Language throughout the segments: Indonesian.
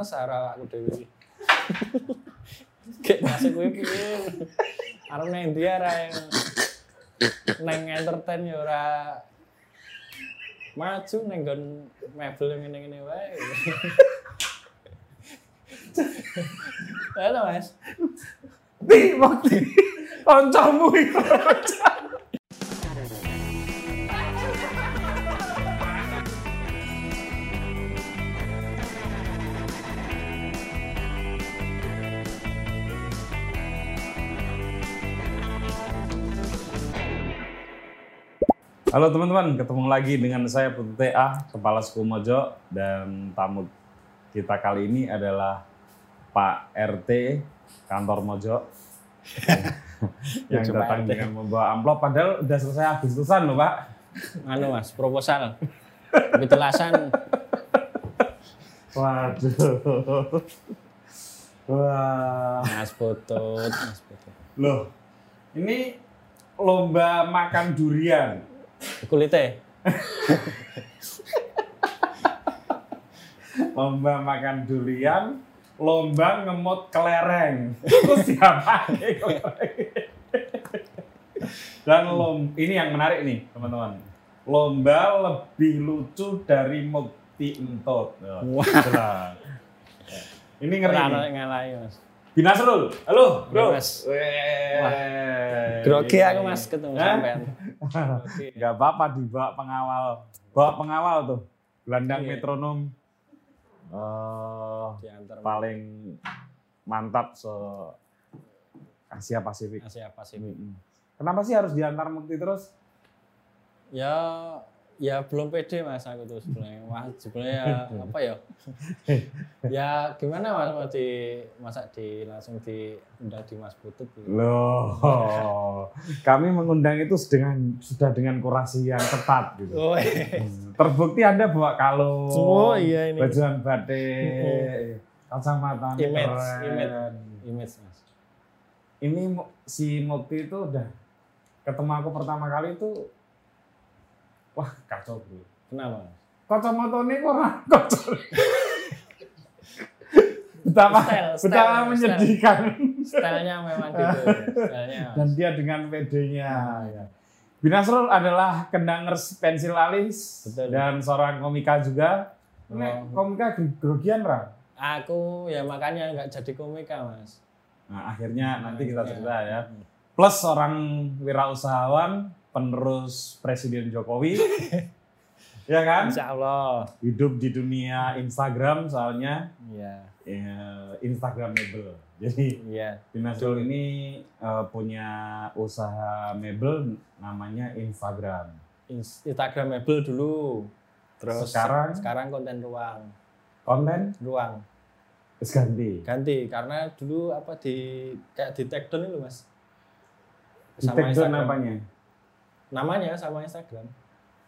nemes ora aku dhewe iki. Kayak masuk kuwi piye? Arep nang ndi ora nang entertain ya ora maju nang nggon mebel ngene-ngene wae. Halo Mas. Di waktu kancamu iku. Halo teman-teman, ketemu lagi dengan saya Putu TA, Kepala Suku Mojo dan tamu kita kali ini adalah Pak RT kantor Mojo yang Lucu Pak datang RT. dengan membawa amplop padahal udah selesai Agustusan loh Pak. Anu Mas, proposal. Pitulasan Waduh. Wah. Mas Putut, Mas Putut. Loh, ini lomba makan durian. Kulite. Lomba makan durian, lomba ngemot kelereng. Itu siapa? Dan lom ini yang menarik nih, teman-teman. Lomba lebih lucu dari Mukti Entut. Wah. Wah. Ini ngeri. Mas. Binasrul, halo bro. Ya, Mas. Grogi aku Mas ketemu Hah? sampean. Gak apa-apa dibawa pengawal. Bawa pengawal tuh. Gelandang Iya. metronom. eh Diantar paling mantap se Asia Pasifik. Asia Pasifik. Kenapa sih harus diantar Mukti terus? Ya ya belum pede Mas aku tuh sebenarnya. Wah, sebenarnya ya apa ya? ya gimana Mas mau di masak di langsung di undang di Mas Putut gitu. Loh, kami mengundang itu dengan sudah dengan kurasi yang ketat gitu. Oh, Hmm. Terbukti Anda bawa kalung, Oh, iya ini. bajuan batik, kacamata Image, keren. image. image Mas. Ini si Mukti itu udah ketemu aku pertama kali itu, wah kacau bro. Kenapa? Kacamata ini ora kacau. betapa Style, style, betapa style. menyedihkan. Stylenya memang gitu. Stylenya. Dan dia dengan PD-nya. Ya. Binasrul adalah kendangers pensil alis Betul. dan seorang komika juga. Oh. Nek komika gro- grogian ra? Aku ya makanya nggak jadi komika mas. Nah, akhirnya nanti kita cerita ya. Plus seorang wirausahawan, penerus Presiden Jokowi. ya kan? Insya Allah. Hidup di dunia Instagram soalnya Iya. ya, Instagramable. Jadi Iya. Ini eh, punya usaha mebel namanya Instagram. Ins- Instagramable dulu. Terus Sekarang? sekarang konten ruang. Konten Ruang. terus ganti. Ganti karena dulu apa di kayak di take down itu mas. Di take down apanya? Namanya sama Instagram.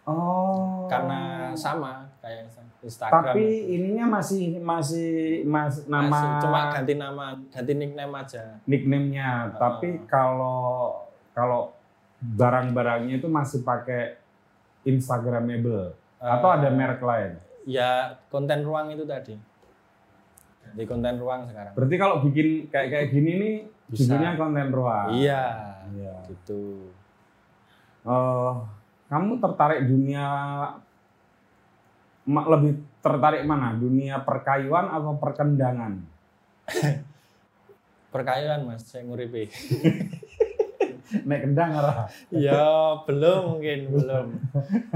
Oh. Karena sama kayak Insta- Instagram. Tapi ininya masih masih mas, nama Masih, cuma ganti nama, ganti nickname aja. nickname-nya. Ah. Tapi kalau kalau barang-barangnya itu masih pakai Instagramable atau Eh, ada merek lain. Ya konten ruang itu tadi. Di konten ruang sekarang. Berarti kalau bikin kayak kayak gini nih Bisa. judulnya konten ruang. Iya. Iya. Gitu. Eh, kamu tertarik dunia lebih tertarik mana? Dunia perkayuan atau perkendangan? Perkayaan mas, saya nguripi. Nek kendang ora. ya belum mungkin belum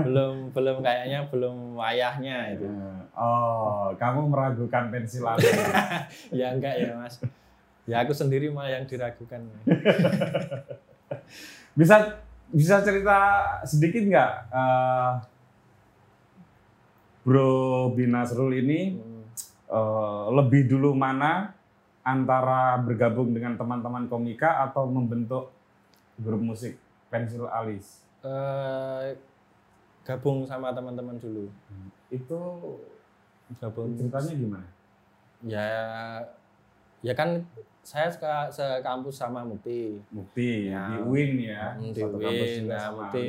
belum belum kayaknya belum wayahnya itu. Oh, kamu meragukan pensil alis. Ya enggak ya mas. Ya aku sendiri malah yang diragukan. Bisa bisa cerita sedikit nggak, eh, Bro Binasrul ini Hmm. eh, lebih dulu mana antara bergabung dengan teman-teman komika atau membentuk grup musik pensil alis? Eh, gabung sama teman-teman dulu. Itu Gabung ceritanya gimana? Ya ya kan saya seka- sekampus sama Mukti. Mukti Ya. di UIN ya, Hmm, di satu kampus UIN, nah, sama Mukti.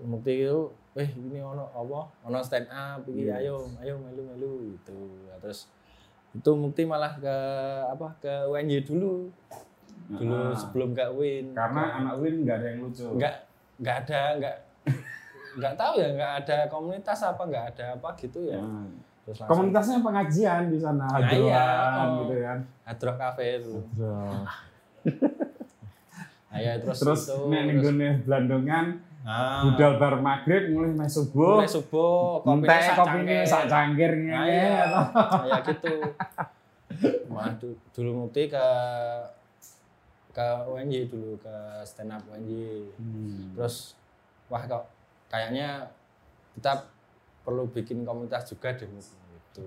Mukti itu eh ini ono apa? Ono stand up iki Iya. ayo, ayo melu-melu gitu. Terus itu Mukti malah ke apa ke UNY dulu dulu Ah. sebelum ke Win Karena anak Win nggak ada yang lucu. nggak nggak ada nggak nggak tahu ya nggak ada komunitas apa nggak ada apa gitu ya Nah, terus langsung Komunitasnya pengajian di sana, Nah, iya. hadroan Oh. gitu kan. Hadroh Cafe dulu nah, ya, terus, Terus itu Blandongan ah, budal bar maghrib mulai mes subuh. mulai subuh kopinya sak cangkir. sak cangkir Nah, iya. kayak gitu Wah, du- dulu Mukti ke ke UNY dulu ke stand up UNY Hmm. terus wah kok kayaknya kita perlu bikin komunitas juga deh.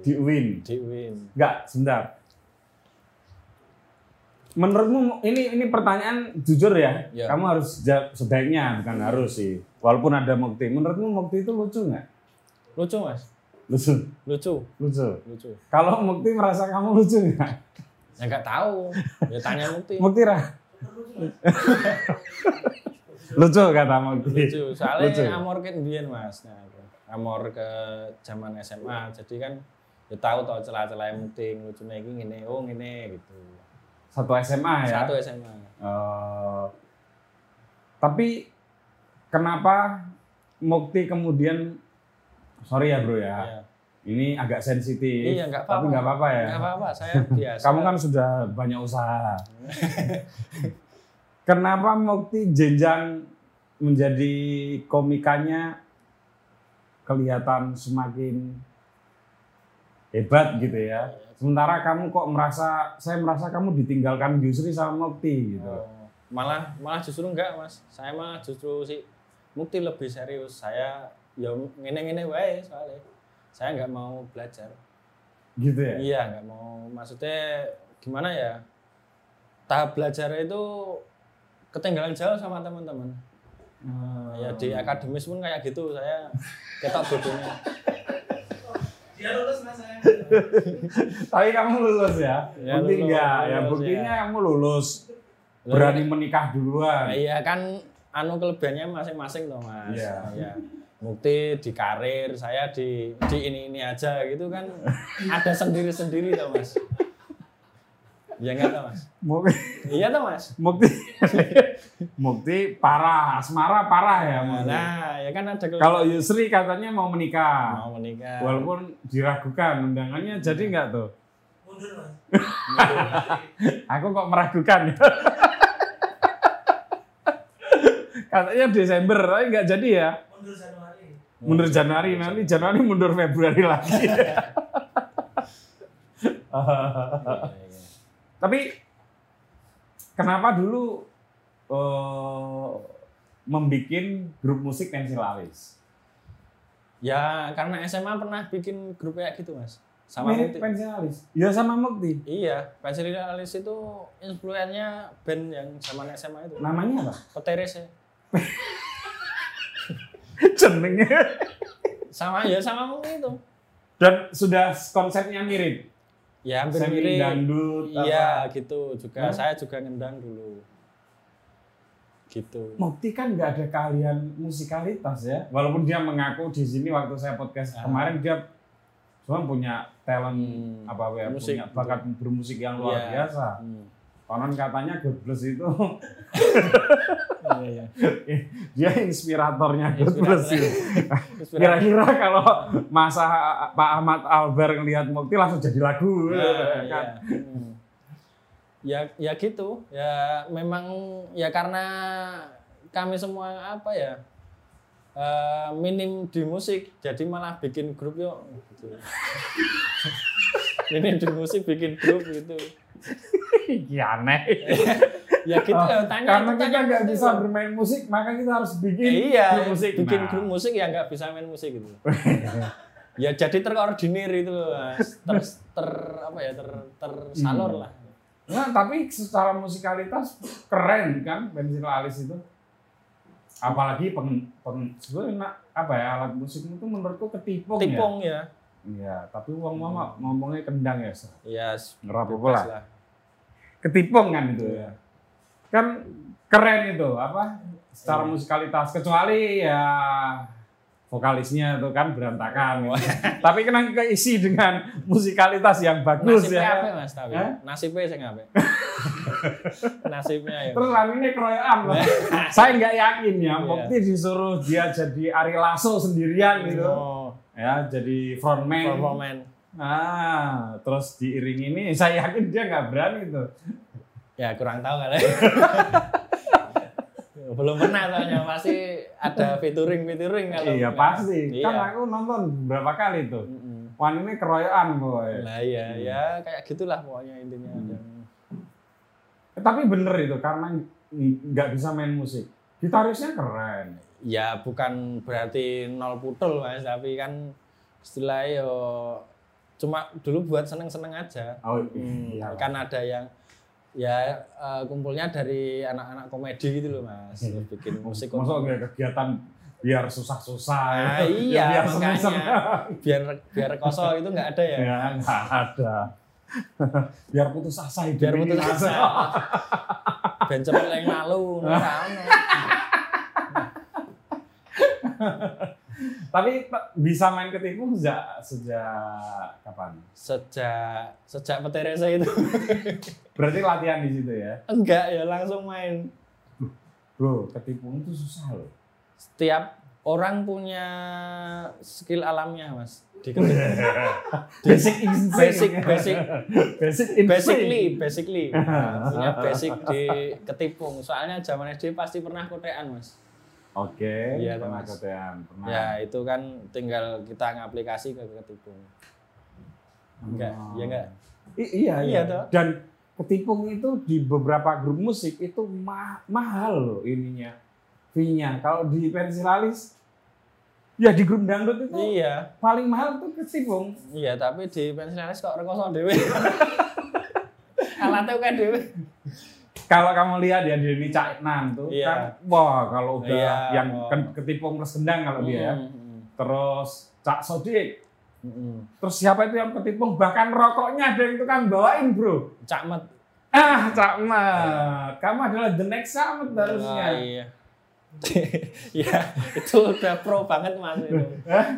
Di Win. di Win Enggak, sebentar. Menurutmu ini ini pertanyaan jujur ya? Ya. Kamu harus jawab sebaiknya bukan harus sih. Walaupun ada Mukti. Menurutmu Mukti itu lucu nggak? lucu mas Lucu. lucu Lucu. lucu Kalau Mukti merasa kamu lucu nggak? ya nggak tahu ya tanya Mukti Mukti ra. lucu kata Mukti. lucu soalnya Lucu. amor kan mas nah, amor ke zaman SMA jadi kan ya tahu tau celah-celah Mukti lucu nih gini oh gini gitu Satu SMA ya. satu SMA Eh, tapi kenapa Mukti kemudian sorry ya bro ya, Iya. ini agak sensitif. Iya, Tapi apa-apa. nggak apa-apa ya. nggak apa-apa saya biasa Kamu kan sudah banyak usaha. kenapa Mukti jenjang menjadi komikanya kelihatan semakin hebat gitu ya. Sementara kamu kok merasa, saya merasa kamu ditinggalkan Yusri sama Mukti gitu. Oh, malah malah justru enggak mas. Saya malah justru si Mukti lebih serius. Saya ya ngene-ngene wae soalnya. Saya nggak mau belajar. Gitu ya? iya nggak mau. Maksudnya gimana ya? Tahap belajar itu ketinggalan jauh sama teman-teman. Ya di akademis pun kayak gitu saya ketok bodohnya Dia lulus mas saya. Tapi kamu lulus ya? Ya, Bukti lulus, enggak? Ya lulus, buktinya ya. kamu lulus. Berani menikah duluan. Nah, iya kan anu kelebihannya masing-masing toh mas. Iya. Iya. Bukti di karir, saya di di ini ini aja gitu kan ada sendiri-sendiri toh mas. Iya enggak toh mas? Mukti, Iya toh mas. Mukti, Mukti parah, asmara parah ya. Mukti. Nah, ya kan ada. Kalau Yusri katanya mau menikah, mau menikah. walaupun diragukan undangannya jadi nggak tuh? Mundur mas. Aku kok meragukan ya. katanya Desember, tapi nggak jadi ya. Mundur Januari. Mundur Januari, nanti Januari mundur Februari lagi. Iya, iya. Tapi kenapa dulu eh membuat grup musik pensil alis? Ya karena SMA pernah bikin grup kayak gitu mas. Sama Mirip Mukti. pensil alis. Ya sama Mukti. Iya, Pensil Alis itu influennya band yang zaman SMA itu. Namanya apa? Peteres ya. Jenengnya. Sama ya sama Mukti itu. Dan sudah konsepnya mirip. Ya hampir Semi mirip. dangdut. Iya, apa. gitu juga. Hah? Saya juga ngendang dulu. Gitu. Mukti kan nggak ada keahlian musikalitas ya. Walaupun dia mengaku di sini waktu saya podcast Ah. kemarin dia cuma punya talent Hmm. apa ya, Musik, punya bakat bermusik yang luar Iya. biasa. Hmm. Konon katanya God Bless itu Iya, iya. dia inspiratornya God Bless itu. Kira-kira kalau masa Pak Ahmad Albar ngelihat Mukti langsung jadi lagu. Iya. kan? Hmm. Ya, ya gitu. Ya memang ya karena kami semua apa ya eh, minim di musik, jadi malah bikin grup yuk. Gitu. minim di musik bikin grup gitu. Iya aneh. Ya gitu Oh, ya tanya. Karena kita nggak bisa bermain musik, maka kita harus bikin iya, grup musik. bikin Nah. grup musik ya nggak bisa main musik gitu. ya jadi terkoordinir itu loh, Mas. ter, ter apa ya ter tersalur Hmm. lah. Nah, tapi secara musikalitas keren kan pensil alis itu. Apalagi peng, peng sebenarnya apa ya alat musik itu menurutku ketipung, Tipung ya. ya. Iya, tapi uang mama ngomongnya kendang ya. Sir. Ya, Ngerap apa lah. Ketipung kan itu ya. Kan keren itu apa? Secara Iya. musikalitas kecuali ya vokalisnya itu kan berantakan. gitu. Tapi kena keisi dengan musikalitas yang bagus Nasibnya ya. apa mas tapi? Hah? Nasibnya sing apa? Nasibnya ya. Terus ini keroyokan loh. Saya nggak yakin ya, Iya. Mukti disuruh dia jadi Ari Lasso sendirian gitu. Oh, Ya, jadi frontman. performan. Ah, terus diiring ini saya yakin dia nggak berani tuh. Ya kurang tahu kali. Belum pernah soalnya pasti ada featuring featuring kalau. iya pasti. Iya. Kan aku nonton berapa kali tuh. Mm-mm. Wan ini keroyokan boy. Lah iya, ya kayak gitulah pokoknya intinya. Hmm. Eh, Tapi bener itu karena nggak bisa main musik. Gitarisnya keren. Ya bukan berarti nol putul mas, tapi kan istilahnya yo cuma dulu buat seneng-seneng aja. Oh Hmm, iya. kan ada yang ya eh, kumpulnya dari anak-anak komedi gitu loh mas, bikin musik Masa kegiatan biar susah-susah. Nah, ya? iya, biar makanya. seneng-seneng. biar biar kosong itu nggak ada ya. Ya nggak ada. biar putus asa hidup Biar putus asa. Ben cepet yang malu, ono. Tapi bisa main ketipu sejak sejak kapan? Sejak sejak peteresa itu Berarti latihan di situ ya, enggak ya langsung main. bro. Ketipu itu susah loh. Setiap orang punya skill alamnya mas. Di. Basic instinct. basic basic basic instinct. basically basically Nah, punya basic di ketipung. Soalnya zaman SD pasti pernah kotean mas. Oke, Iya, pernah Mas. ketean, pernah. Ya itu kan tinggal kita ngaplikasi ke ketipung. Enggak, Oh. ya enggak. I- iya, iya. Iya, toh. Dan ketipung itu di beberapa grup musik itu ma- mahal loh ininya. Fee-nya. Kalau di pensilalis ya di grup dangdut itu Iya, paling mahal tuh ketipung. iya tapi di pensiunalis kok rekoso dhewe. Alatnya kan dhewe. Kalau kamu lihat ya di Cak Nan tuh Iya. kan wah kalau udah Iya, yang oh. ketipung terus gendang kalau dia ya. Hmm, Terus Cak Sodik. hmm. Terus siapa itu yang ketipung bahkan rokoknya ada yang tukang bawain, Bro. Cakmet. Ah, Cak Mat. Kamu adalah the next Samet harusnya. Ah, iya. Iya, itu udah pro banget mas itu.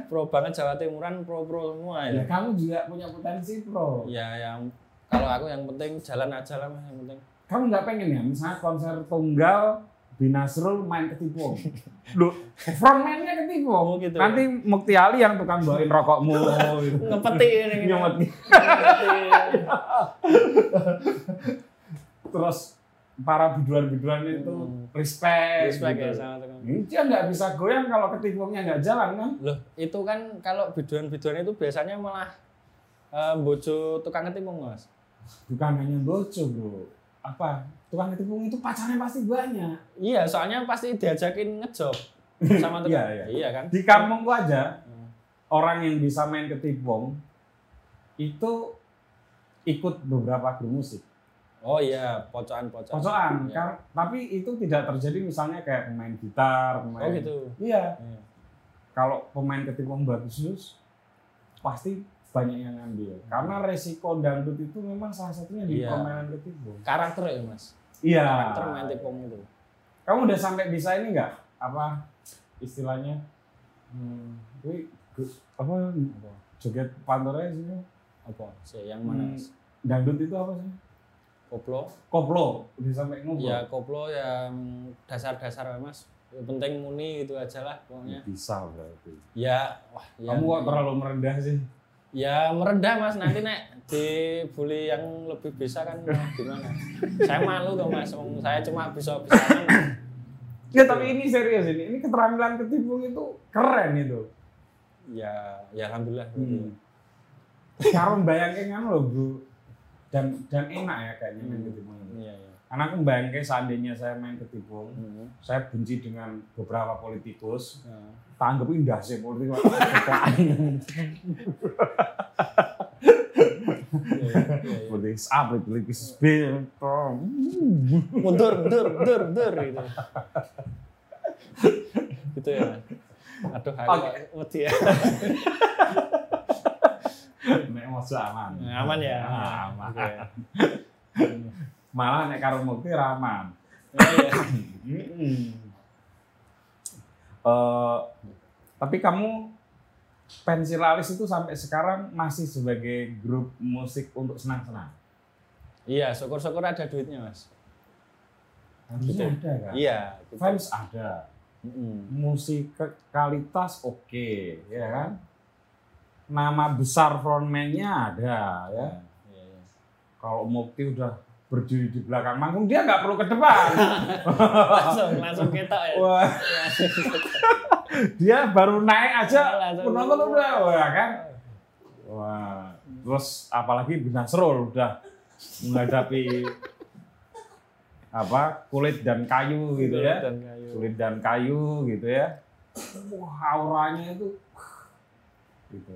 Pro banget Jawa Timuran, pro-pro semua Ya ya. kamu juga punya potensi, Bro. Ya yang kalau aku yang penting jalan aja lah mas yang penting. Kamu nggak pengen ya, misalnya konser tunggal Binasrul main ketipung. Loh, frontman-nya ketipung. Oh, gitu. Nanti Mukti Ali yang tukang bawain rokokmu. gitu. Ngepeti ini. gitu. Nyumet. Ngepeti. Terus para biduan-biduan itu Hmm. respect. Respect gitu. ya sama tukang. Dia nggak bisa goyang kalau ketipungnya nggak jalan kan? Loh, itu kan kalau biduan-biduan itu biasanya malah eh, bojo tukang ketipung mas. Bukan hanya bojo bro. Apa? Tukang ketipung itu pacarnya pasti banyak. Iya, soalnya pasti diajakin ngejob sama tukang. Iya, iya. kan? Di kampungku aja Hmm. orang yang bisa main ketipung itu ikut beberapa grup musik. Oh iya, pocokan-pocokan. Pocokan, Iya. kan? tapi itu tidak terjadi misalnya kayak pemain gitar, pemain Oh gitu. Iya, Iya. kalau pemain ketipung bagus pasti banyak yang ngambil. Karena resiko dangdut itu memang salah satunya di Iya. permainan ketipung. Karakter ya mas. Iya. Karakter main itu. Kamu udah sampai bisa ini nggak? Apa istilahnya? Hmm, wih, apa? Joget pantornya sih? Apa? Si yang mana Hmm. Dangdut itu apa sih? Koplo. Koplo. Udah sampai ngobrol. Ya koplo yang dasar-dasar ya, mas. Yang penting muni gitu aja lah pokoknya. Bisa berarti. Ya, wah. Ya, Kamu kok terlalu merendah sih? Ya merendah mas. Nanti nek dibully yang lebih bisa kan gimana? Saya malu dong mas. Saya cuma bisa-bisa Ya tapi ini serius ini. Ini keterampilan ketipung itu keren itu. ya, ya alhamdulillah. Hmm. Cara bayangin kan lo bro. Dan dan enak ya kayaknya Hmm. ketipung itu. Iya, iya. Karena aku bayangin seandainya saya main ketipung, Hmm. saya benci dengan beberapa politikus. Nah. Tak anggap indah sih politik. Iya, iya, iya. Politik A, politik B. mundur mundur mundur mundur gitu gitu ya aduh kok wedi ya Nek mau aman. aman ya Aman. Oke. Malah nek karo mukti raman. Eh, Tapi kamu Pensilalis itu sampai sekarang masih sebagai grup musik untuk senang-senang. Iya, syukur-syukur ada duitnya mas. Harusnya ada kan? Iya. gitu. Fans ada, Mm-mm. musikalitas oke, ya kan? Nama besar frontman-nya ada, ya. Iya, iya. Kalau Mukti udah berdiri di belakang manggung, dia nggak perlu ke depan. langsung langsung kita ya. Wah, dia baru naik aja, Langsung. penonton udah, wah kan? Wah, terus apalagi Bina Serul udah menghadapi apa kulit dan kayu gitu ya, Dan kayu. kulit dan kayu gitu ya. Wah, auranya itu gitu.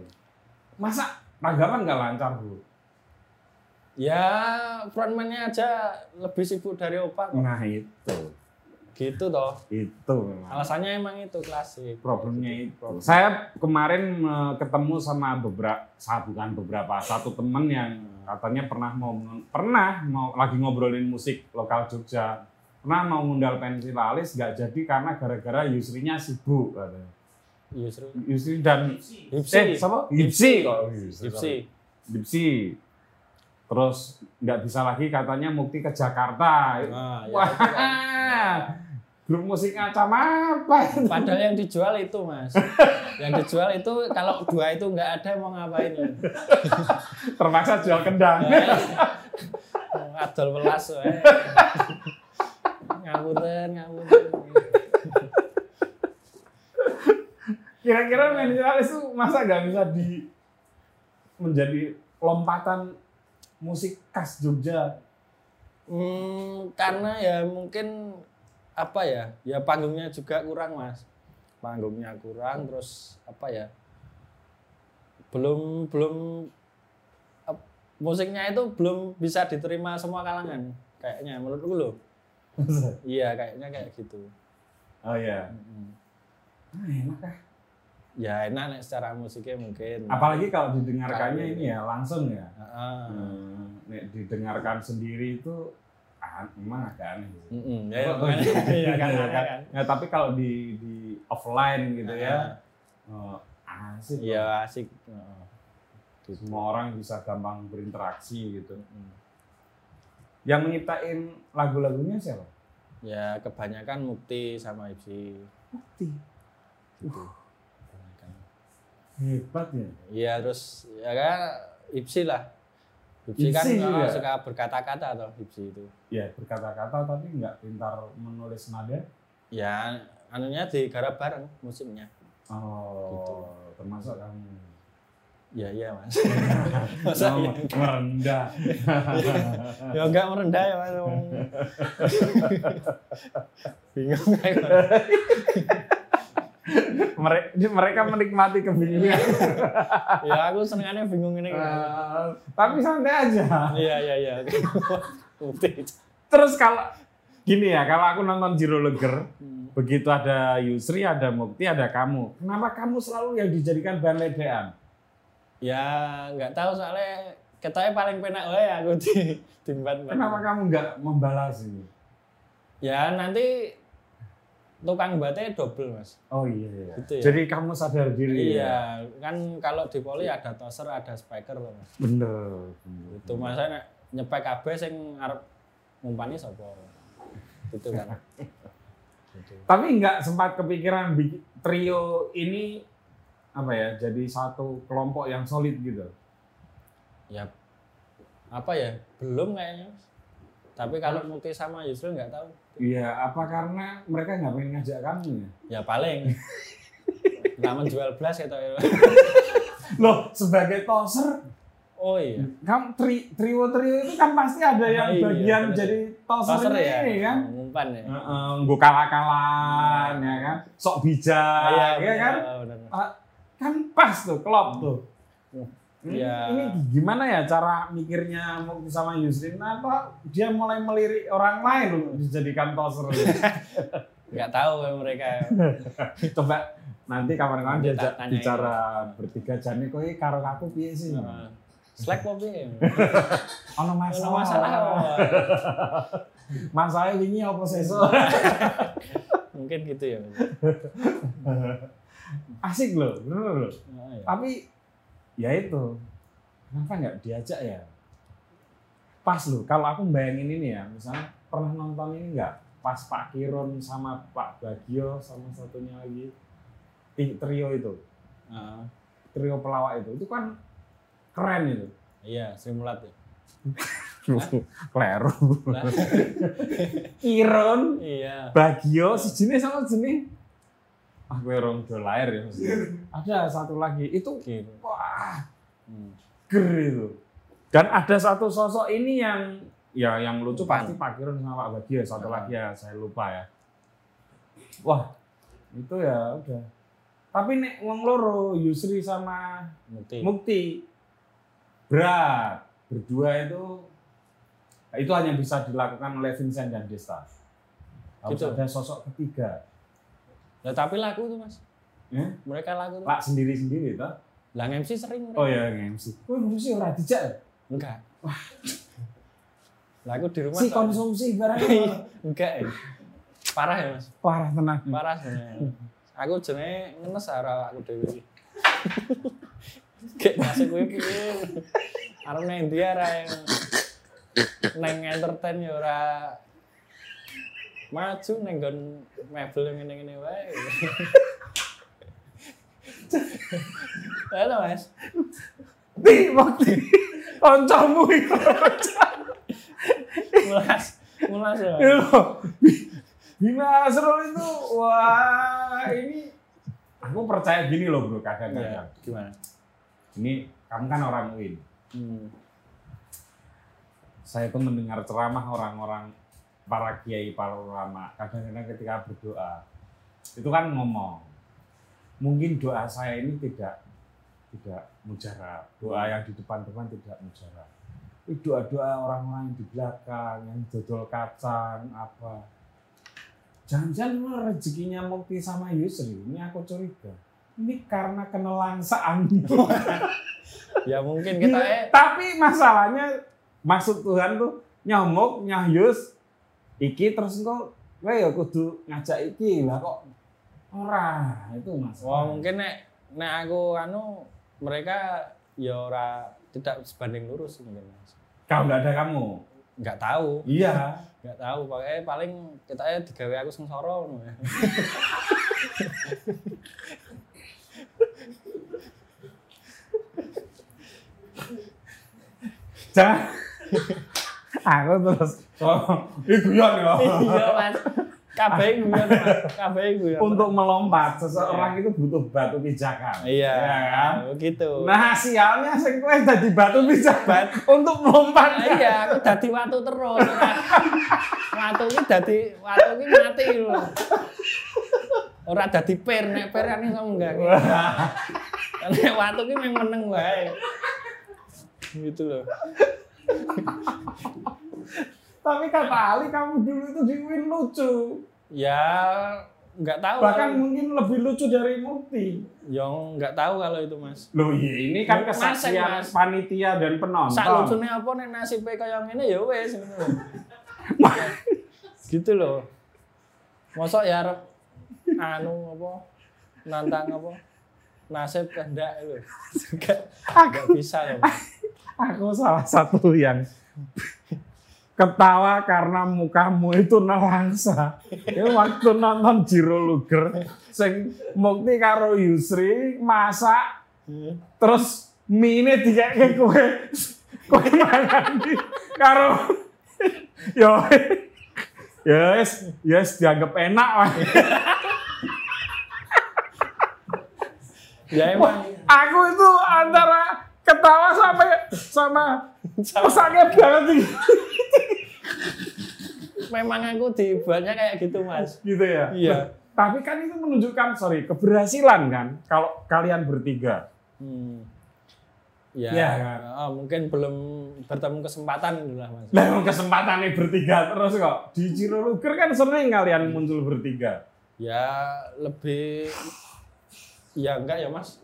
Masa tanggapan nggak lancar bu? Ya frontman-nya aja lebih sibuk dari Opa kok. Nah itu, Gitu toh. itu memang. Alasannya emang itu klasik. problemnya itu. Saya kemarin eh, ketemu sama beberapa, satu bukan beberapa, satu temen yang katanya pernah mau pernah mau lagi ngobrolin musik lokal Jogja, pernah mau ngundal pensilalis nggak jadi karena gara-gara Yusrinya sibuk katanya. Yusri. Yusri dan Hipsi. eh siapa? Hipsi kok. Hipsi. Hipsi. Terus nggak bisa lagi katanya Mukti ke Jakarta. Nah, ya, Wah, itu kan. grup musik ngacam apa? Padahal yang dijual itu mas. yang dijual itu kalau dua itu nggak ada mau ngapain? Terpaksa jual kendang. Adol welas wae. Ngapunten, ngapunten. Kira-kira Mensilalis itu masa nggak bisa di menjadi lompatan musik khas Jogja? Hmm, karena ya mungkin apa ya? Ya panggungnya juga kurang mas. Panggungnya kurang, terus apa ya? Belum belum musiknya itu belum bisa diterima semua kalangan. Kayaknya menurutku loh. Iya kayaknya kayak gitu. Oh iya. Mm-mm. Ah, enak ah. Ya enak nek secara musiknya mungkin. Apalagi kalau didengarkannya ini ya langsung ya. Heeh. Hmm, nek didengarkan sendiri itu ah, emang agak aneh. sih. Ya, ya, Oh, makanya. Iya kan, iya makanya kan. Ya, tapi kalau di di offline gitu ya, Heeh. oh, asik. Iya loh. asik. Heeh. Gitu. Semua orang bisa gampang berinteraksi gitu. Mm-mm. Yang menyiptain lagu-lagunya siapa? Ya kebanyakan Mukti sama Ipsi. Mukti. Gitu. Kebanyakan. Hebat ya. Iya terus ya kan Ipsi lah. Ipsi, kan Ipsi oh, juga? suka berkata-kata atau Ipsi itu. Ya berkata-kata tapi nggak pintar menulis nada. Ya anunya digarap bareng musiknya. Oh, Gitu. termasuk kamu. Ya iya mas. Masa Oh, iya? merendah. ya enggak merendah ya mas. Bingung kayak mereka, mereka menikmati kebingungan. Ya aku senengannya bingung ini. Eh, tapi santai aja. Iya iya iya. Terus kalau gini ya, kalau aku nonton Jiro Leger, Hmm. begitu ada Yusri, ada Mukti, ada kamu. Kenapa kamu selalu yang dijadikan bahan ledean? Ya nggak tahu soalnya ketanya paling penak wae aku di di. Kenapa kamu nggak membalas ini? Ya nanti tukang batnya double mas. Oh iya, iya. Gitu ya. Jadi kamu sadar diri ya? Iya, kan kalau di poli ada toser, ada spiker loh mas. Bener. bener. Itu masa nek nyepek kabeh sing ngarep ngumpani sapa. Gitu kan. gitu. Tapi nggak sempat kepikiran trio ini apa ya jadi satu kelompok yang solid gitu. Ya apa ya? Belum kayaknya. Mas. Tapi kalau Mukti sama Yusril nggak tahu. Iya, apa karena mereka nggak pengen ngajak kamu ya? Ya paling. Nggak menjual belas ya. Loh, sebagai toser, Oh iya. kamu tri, trio trio itu kan pasti ada yang Iya, bagian bener. jadi toser, Toser ya. ini kan? Ngumpan ya. Heeh, nggo kalah-kalahan ya kan, sok bijak, ya bener, kan? bener. Ah, kan pas tuh, klop tuh. Ini, Iya. ini gimana ya cara mikirnya sama Yusrin apa dia mulai melirik orang lain untuk dijadikan toser? Nggak tahu ya mereka. Coba nanti kawan-kawan tanyain. bicara bertiga jane kowe karo aku piye sih? Heeh. Slack apa piye? Ono Ono masalah. masalah. wingi apa sesuk? Mungkin gitu ya. asik loh, bener loh. Oh, iya. Tapi ya itu, kenapa nggak diajak ya? Pas loh, kalau aku bayangin ini ya, misalnya pernah nonton ini nggak? Pas Pak Kiron sama Pak Bagio sama satunya lagi trio itu, Ah, trio pelawak itu, itu kan keren itu. iya, Sri Mulat ya. Kleru. Kiron, iya. Bagio, si jenis sama jenis. Gue orang lahir ya maksudnya. Ada satu lagi, itu Gitu. wah Hmm. ger itu. Dan ada satu sosok ini yang ya yang lucu pasti Pak Kiron sama Pak Bagio, satu Ah. lagi ya saya lupa ya. Wah, itu ya udah. Tapi nek wong loro Yusri sama Mukti. Mukti berat. Berdua itu itu hanya bisa dilakukan oleh Vincent dan Desta. Harus Gitu. ada sosok ketiga. Lah tapi laku tuh mas. Ya? Mereka laku tuh. Lak sendiri-sendiri toh. Lah MC sering mereka. Oh ya MC. Wih, MC ora dijak. ya? Enggak. Wah. Lah aku di rumah. Si konsumsi barangnya Enggak ya. Parah ya mas. parah tenang. Parah sebenarnya. Aku jenenge ngenes ora aku dhewe. Kayak masuk kuwi piye. Arep nang ndi ara yang nang entertain ya ora maju nang nggon mebel yang ngene-ngene wae. Halo Mas. Di waktu kancamu iku. Mulas. Mulas ya. Bima Asrul itu wah ini aku percaya gini loh bro kadang-kadang. gimana? Ini kamu kan orang UIN. Hmm. Saya tuh mendengar ceramah orang-orang para kiai, para ulama. Kadang-kadang ketika berdoa itu kan ngomong. Mungkin doa saya ini tidak tidak mujarab. Doa yang di depan-depan tidak mujarab. Ini doa-doa orang-orang yang di belakang, yang dodol kacang, apa. Jangan-jangan rezekinya Mukti sama Yusri. Ini aku curiga. Ini karena kenelangsaan. Ya mungkin kita eh Tapi masalahnya maksud Tuhan tuh nyamuk, nyahyus, iki terus engko kowe ya kudu ngajak iki lah kok ora itu masalah. Wah mungkin nek nek aku anu mereka ya ora tidak sebanding lurus mungkin mas. Kalau nggak ada kamu. Nggak tahu, Iya. nggak tahu. Pokoknya paling kita eh digawe aku sengsara ngono ya. Jangan. aku terus oh, guyon ya. Iya mas. Kabeh guyon mas. Kabeh guyon. Untuk melompat seseorang itu butuh batu pijakan. Iya. Ya kan? Begitu. Nah, sialnya sing kowe dadi batu pijakan untuk melompat. Nah, iya, aku dadi watu terus. watu iki dadi watu iki mati lho. Ora dadi per, nek per kan iso enggak. Nek watu iki meneng wae. Gitu loh. Tapi kata Ali kamu dulu itu di Win lucu. Ya nggak tahu. Bahkan kalau- mungkin lebih lucu dari Mukti. yang nggak tahu kalau itu mas. Loh iya ini kan kesaksian Mas. panitia dan penonton. Sak lucune apa nek nasibe kaya ngene ya wis ngono lho. gitu loh. Mosok ya arep anu apa nantang apa nasib kehendak itu. Enggak bisa loh. Aku salah satu yang ketawa karena mukamu itu nelangsa. Itu waktu nonton Jiro Luger, sing Mukti karo Yusri masak, terus mie ini dikeke kue, kue mangan karo yo yes yes dianggap enak. Ya emang Aku itu antara ketawa sampai sama pesaknya banget memang aku dibuatnya kayak gitu mas. gitu ya. Iya. Tapi kan itu menunjukkan sorry keberhasilan kan kalau kalian bertiga. Hmm. Ya, Iya, kan? oh, mungkin belum bertemu kesempatan lah mas. Lah emang kesempatannya bertiga terus kok. Di Ciro Luger kan sering kalian muncul bertiga. Ya lebih ya enggak ya mas.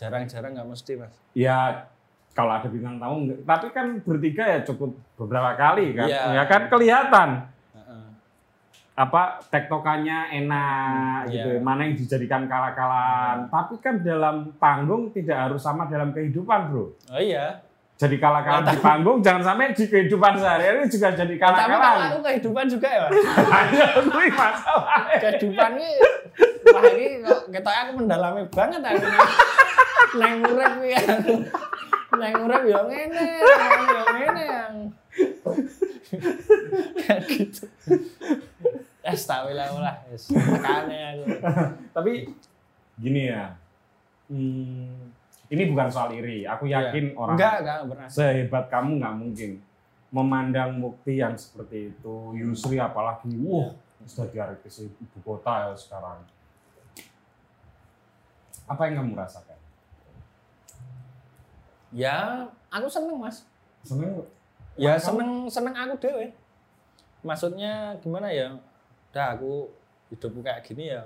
Jarang-jarang nggak mesti mas. Ya kalau ada bintang tamu tapi kan bertiga ya cukup beberapa kali kan. Iya. Ya kan kelihatan. Heeh. apa tektokannya enak Hmm, gitu, iya. mana yang dijadikan kalah-kalahan. Tapi kan dalam panggung tidak harus sama dalam kehidupan, bro. Oh iya. Jadi kalah-kalahan di panggung, jangan sampai di kehidupan sehari-hari juga jadi Tapi kalau kalah-kalahan. aku kehidupan juga ya, Mas. Ada kuwi masalahnya. Wah ini kok ketok aku mendalami banget aku neng urip aku neng urip yo ngene yo ngene yang. Kayak gitu. Wilah lah es makane aku. Tapi gini ya, hmm, ini bukan soal iri. Aku yakin orang enggak enggak pernah. sehebat kamu nggak mungkin memandang Mukti yang seperti itu. Yusri apalagi, wah sudah diarek ke ibu kota ya sekarang. Apa yang kamu rasakan? ya aku seneng mas Seneng? ya Kamu- seneng seneng aku dewe maksudnya gimana ya udah aku hidupku kayak gini ya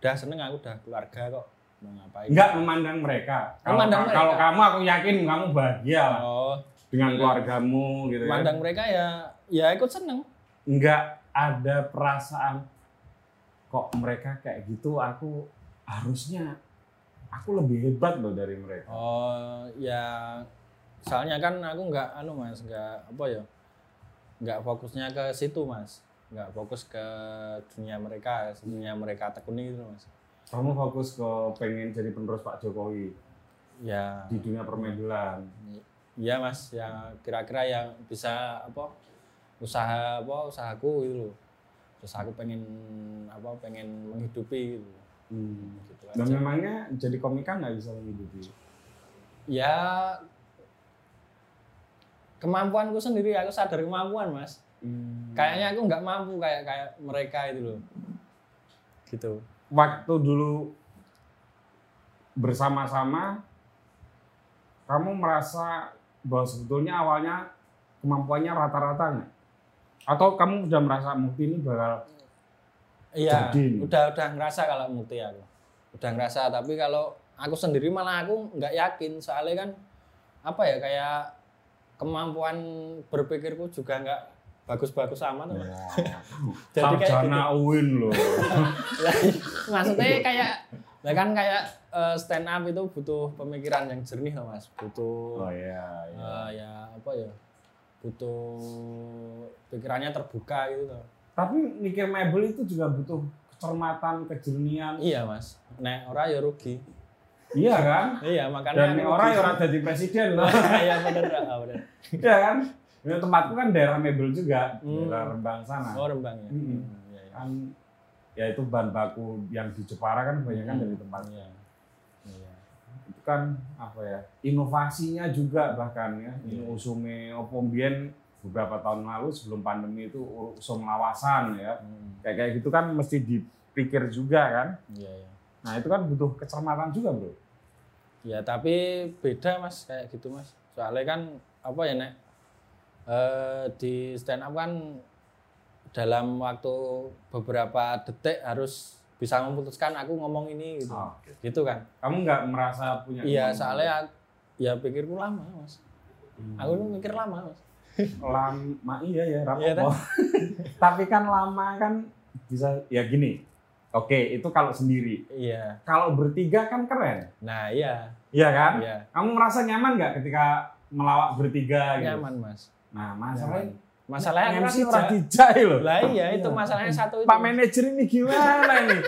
udah seneng aku udah keluarga kok mau ngapain Enggak memandang mereka. Kalau Memandang mereka. kalau kamu aku yakin kamu bahagia oh dengan Iya. keluargamu gitu ya. mandang mereka ya ya ikut seneng Enggak ada perasaan kok mereka kayak gitu aku harusnya aku lebih hebat loh dari mereka. oh ya soalnya kan aku nggak anu mas nggak apa ya nggak fokusnya ke situ mas nggak fokus ke dunia mereka dunia mereka tekuni gitu mas Kamu fokus ke pengen jadi penerus Pak Jokowi ya di dunia permedelan. Iya mas, ya kira-kira yang bisa apa usaha apa usahaku gitu loh. Terus aku pengen apa pengen menghidupi gitu. Hmm. gitu Dan aja. memangnya jadi komika nggak bisa menghidupi? Ya kemampuanku sendiri aku sadar kemampuan mas. Hmm. Kayaknya aku nggak mampu kayak kayak mereka itu loh. Gitu. waktu dulu bersama-sama kamu merasa bahwa sebetulnya awalnya kemampuannya rata-rata nggak? Atau kamu sudah merasa Mukti ini bakal Iya, Jadi. udah udah ngerasa kalau mukti aku. Udah ngerasa, tapi kalau aku sendiri malah aku nggak yakin soalnya kan apa ya kayak kemampuan berpikirku juga nggak bagus-bagus amat. Mas. Jadi kayak sarjana UIN loh. Maksudnya kayak lah kan kayak eh, stand up itu butuh pemikiran yang jernih loh mas butuh Oh iya, iya. eh, ya apa ya butuh pikirannya terbuka gitu loh Tapi mikir mebel itu juga butuh kecermatan, kejernihan. iya mas nek ora ya rugi Iya kan? iya makanya Dan orang yang orang jadi presiden loh. iya bener ah, bener Iya kan? Ya, tempatku kan daerah mebel juga, Hmm. daerah Rembang sana. oh rembang ya Mm-mm. Hmm, iya, iya. kan ya itu bahan baku yang di Jepara kan kebanyakan Hmm. dari tempat Iya. Itu kan apa ya inovasinya juga bahkan ya ini Iya. usume opo mbien beberapa tahun lalu sebelum pandemi itu usum lawasan ya Hmm, kayak kayak gitu kan mesti dipikir juga kan iya iya nah itu kan butuh kecermatan juga bro Ya tapi beda mas kayak gitu mas. Soalnya kan apa ya nek eh, di stand up kan dalam waktu beberapa detik harus bisa memutuskan aku ngomong ini gitu. Oh, Gitu kan. kamu nggak merasa punya Iya soalnya ya pikirku lama mas. Hmm. Aku mikir lama mas. Lama iya ya rapopo. Iya, kan? tapi kan lama kan bisa ya gini oke itu kalau sendiri Iya. kalau bertiga kan keren Nah iya. iya kan Iya. kamu merasa nyaman nggak ketika melawak bertiga gitu Nyaman mas. nah masalahnya Masalahnya aku kan MC juga- ora dijai loh Lah iya itu Iya. masalahnya satu itu. Pak manajer ini gimana ini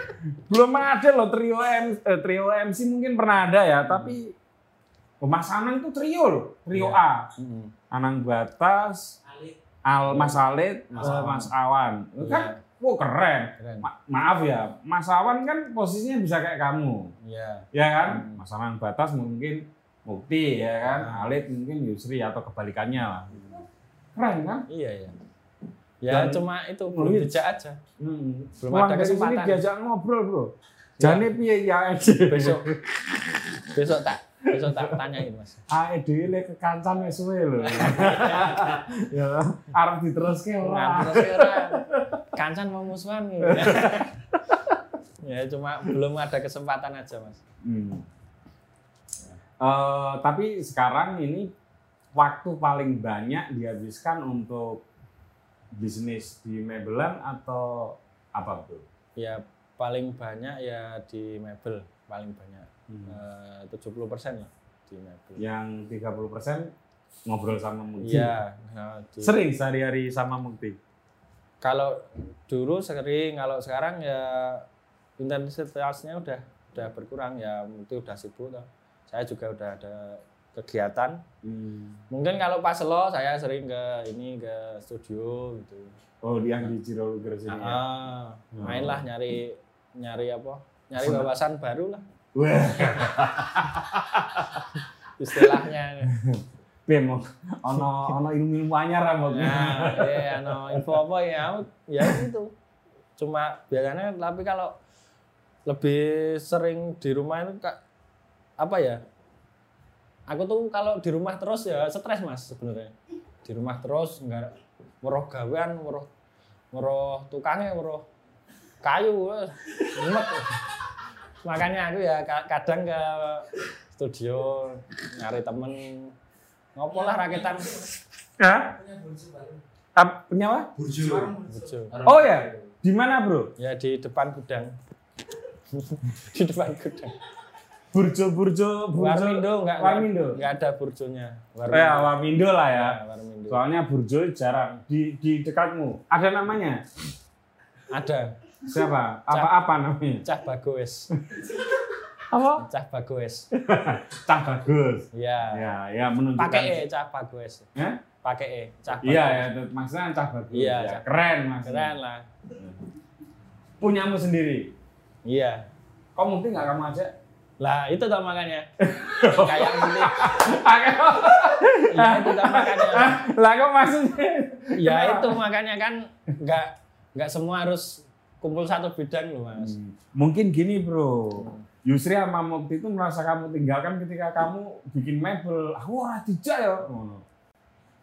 belum ada loh trio M eh, trio MC mungkin pernah ada ya tapi oh, Mas Anang itu trio loh trio Iya. A Mm-mm. Anang Batas. Al Mas Alit Mas Awan. Mas Awan Itu kan Iya. Wah keren. Keren. Ma- maaf ya, Mas Awan kan posisinya bisa kayak kamu, Iya. ya kan? Hmm. Mas Awan batas mungkin Mukti, ya kan? Hmm. Alit mungkin Yusri atau kebalikannya lah. Keren kan? Iya iya. Ya Dan- cuma itu belum Iya. dijak aja. Hmm. Belum Pulang ada dari sini kesempatan. diajak ngobrol bro. Jane piye ya. Besok besok tak besok tak tanyain mas. Ae dhewe lek kekancan wis suwe lho. ya arep diteruske ora. Kancan mau musuhan gitu. ya cuma belum ada kesempatan aja mas. Hmm. Eh, tapi sekarang ini waktu paling banyak dihabiskan untuk bisnis di mebelan atau apa bro? Ya paling banyak ya di mebel paling banyak tujuh puluh persen lah di mebel. Yang 30% ngobrol sama Mukti. Iya. nah, di- Sering sehari-hari sama Mukti. Kalau dulu sering, kalau sekarang ya intensitasnya udah udah berkurang ya itu udah sibuk toh. Saya juga udah ada kegiatan. Mungkin kalau pas lo saya sering ke ini ke studio gitu. Oh, yang di Ciro sini ya. Ah, Oh. main lah nyari nyari apa? Nyari wawasan baru lah istilahnya. mau ono ono ilmu-ilmu anyar apa? Nah, iya, no, info apa ya? Ya itu. Cuma biasanya tapi kalau lebih sering di rumah itu kak apa ya? Aku tuh kalau di rumah terus ya stres mas sebenarnya. Di rumah terus nggak meroh gawean, meroh meroh tukangnya, meroh kayu, mumet. Makanya aku ya ka- kadang ke studio nyari temen ngopo lah raketan Hah? Punya burju baru. Ap- Punya apa? Burjo. Oh ya, di mana bro? Ya di depan gudang. di depan gudang. Burjo, burjo, burjo. Warmindo enggak Warmindo. enggak ada burjonya. Ya, Warmindo lah ya. Warmindo. Soalnya burjo jarang di di dekatmu. Ada namanya? Ada Siapa? Apa-apa namanya? Cah Bagus. Apa? Cah Bagus. Cah bagus. Iya. Ya, ya menunjukkan. Pakai E Cah Bagus. Ya? Pakai E Cah Iya Bagus. ya, itu maksudnya cah bagus. Iya, ya. cah- Keren mas. Keren lah. Punyamu sendiri. Iya. Kok mungkin nggak kamu aja? Lah itu tuh makanya. Kayak mungkin. Iya itu tuh makanya. lah kok maksudnya? Ya itu makanya kan enggak enggak semua harus kumpul satu bidang loh Mas. Hmm. Mungkin gini bro, Yusri sama Mukti itu merasa kamu tinggalkan ketika kamu bikin mebel. Ora dijak ya.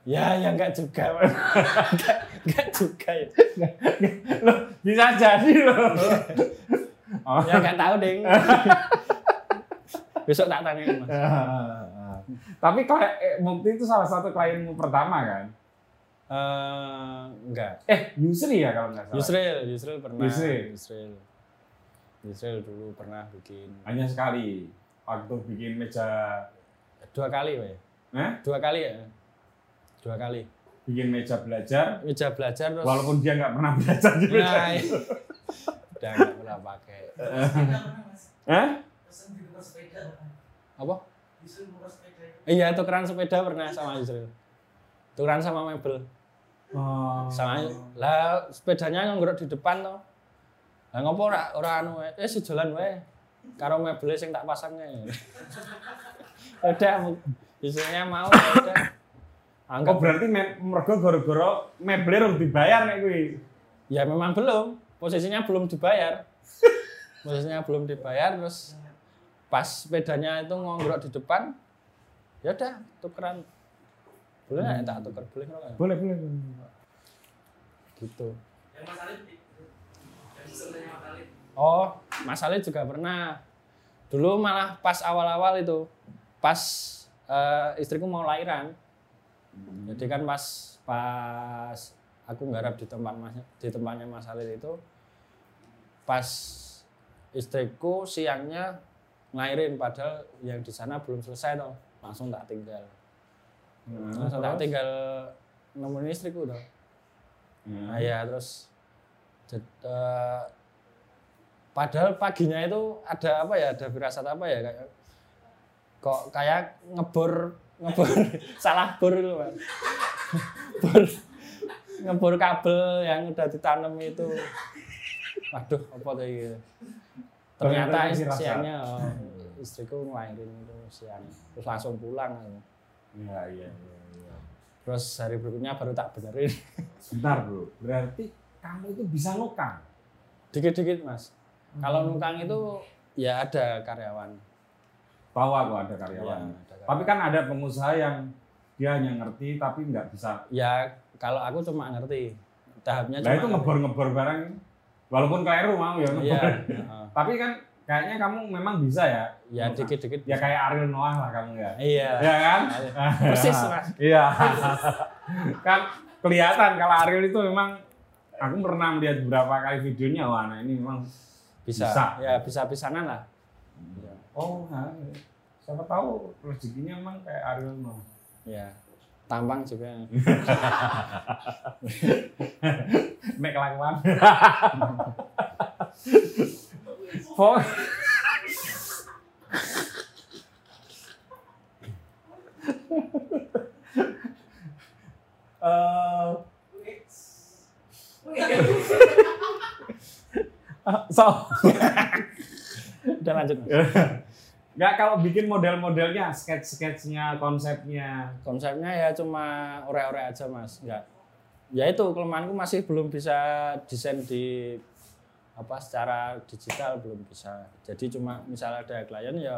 Ya, ya enggak juga, enggak, enggak juga ya. Loh, bisa jadi loh. Oh. Ya enggak tahu, Ding. Besok tak tanya, Mas. Tapi klien, eh, Mukti itu salah satu klienmu pertama kan? Eh, enggak. Eh, Yusri ya kalau nggak salah. Yusril, Yusril pernah. Yusril. Yusril. Yusril dulu pernah bikin Hanya sekali waktu bikin meja, dua kali, Pak. eh? Dua kali ya. Dua kali. bikin meja belajar. Meja belajar terus. Walaupun dia nggak pernah belajar di meja Nah, itu. iya. udah enggak pernah pakai. Sepeda. Apa? Iya, tukeran sepeda pernah sama Yusril. Tukeran sama mebel. Oh. Sama lah sepedanya nganggur di depan toh. Lah ngopo ora ora anu wae. Eh sejalan wae. Karo mebel sing tak pasangnya. udah isinya mau udah. Anggap berarti me mergo gara-gara mebel harus dibayar nek kuwi. ya memang belum. Posisinya belum dibayar. Posisinya belum dibayar terus pas sepedanya itu ngongkrok di depan ya udah tukeran boleh nggak tak tuker boleh nggak Boleh, boleh. boleh. gitu Yang Mas Alif. Yang pesennya Mas Alif. Oh, Mas Ali juga pernah. Dulu malah pas awal-awal itu, pas eh, istriku mau lahiran. Jadi kan pas pas aku nggarap di tempat mas di tempatnya Mas Ali itu, pas istriku siangnya ngelahirin padahal yang di sana belum selesai toh, langsung tak tinggal. Langsung tak tinggal nemuin istriku toh. Nah ya terus eh, padahal paginya itu ada apa ya ada firasat apa ya kayak kok kayak ngebor ngebor salah bor itu Mas. bor ngebor kabel yang udah ditanam itu waduh apa tuh gitu. ternyata siangnya oh, istriku ngelahirin itu siang terus langsung pulang Iya, iya, iya. iya. terus hari berikutnya baru tak benerin Bentar, Bro. Berarti kamu itu bisa nukang. dikit-dikit mas kalau nukang itu ya ada karyawan Tahu aku ada Ya, karyawan. ada karyawan. Tapi kan ada pengusaha yang dia hanya ngerti tapi nggak bisa. ya kalau aku cuma ngerti tahapnya Nah cuma itu ngebor-ngebor barang. Walaupun keliru mau ya ngebor. iya heeh. Tapi kan kayaknya kamu memang bisa ya. ya dikit-dikit Ya kayak Ariel Noah lah kamu ya. iya. Iya kan? persis mas. Iya. kan kelihatan kalau Ariel itu memang aku pernah melihat beberapa kali videonya. Wah nah ini memang bisa, Bisa. ya bisa pisanan lah oh nah, siapa tahu rezekinya memang kayak Ariel mah ya tampang juga. Nek kelakuan Pok- Eh, so udah lanjut Mas. nggak kalau bikin model-modelnya sketch-sketchnya konsepnya. Konsepnya ya cuma ore-ore aja mas. Nggak. Ya itu kelemahanku masih belum bisa desain di apa secara digital belum bisa. Jadi cuma misalnya ada klien ya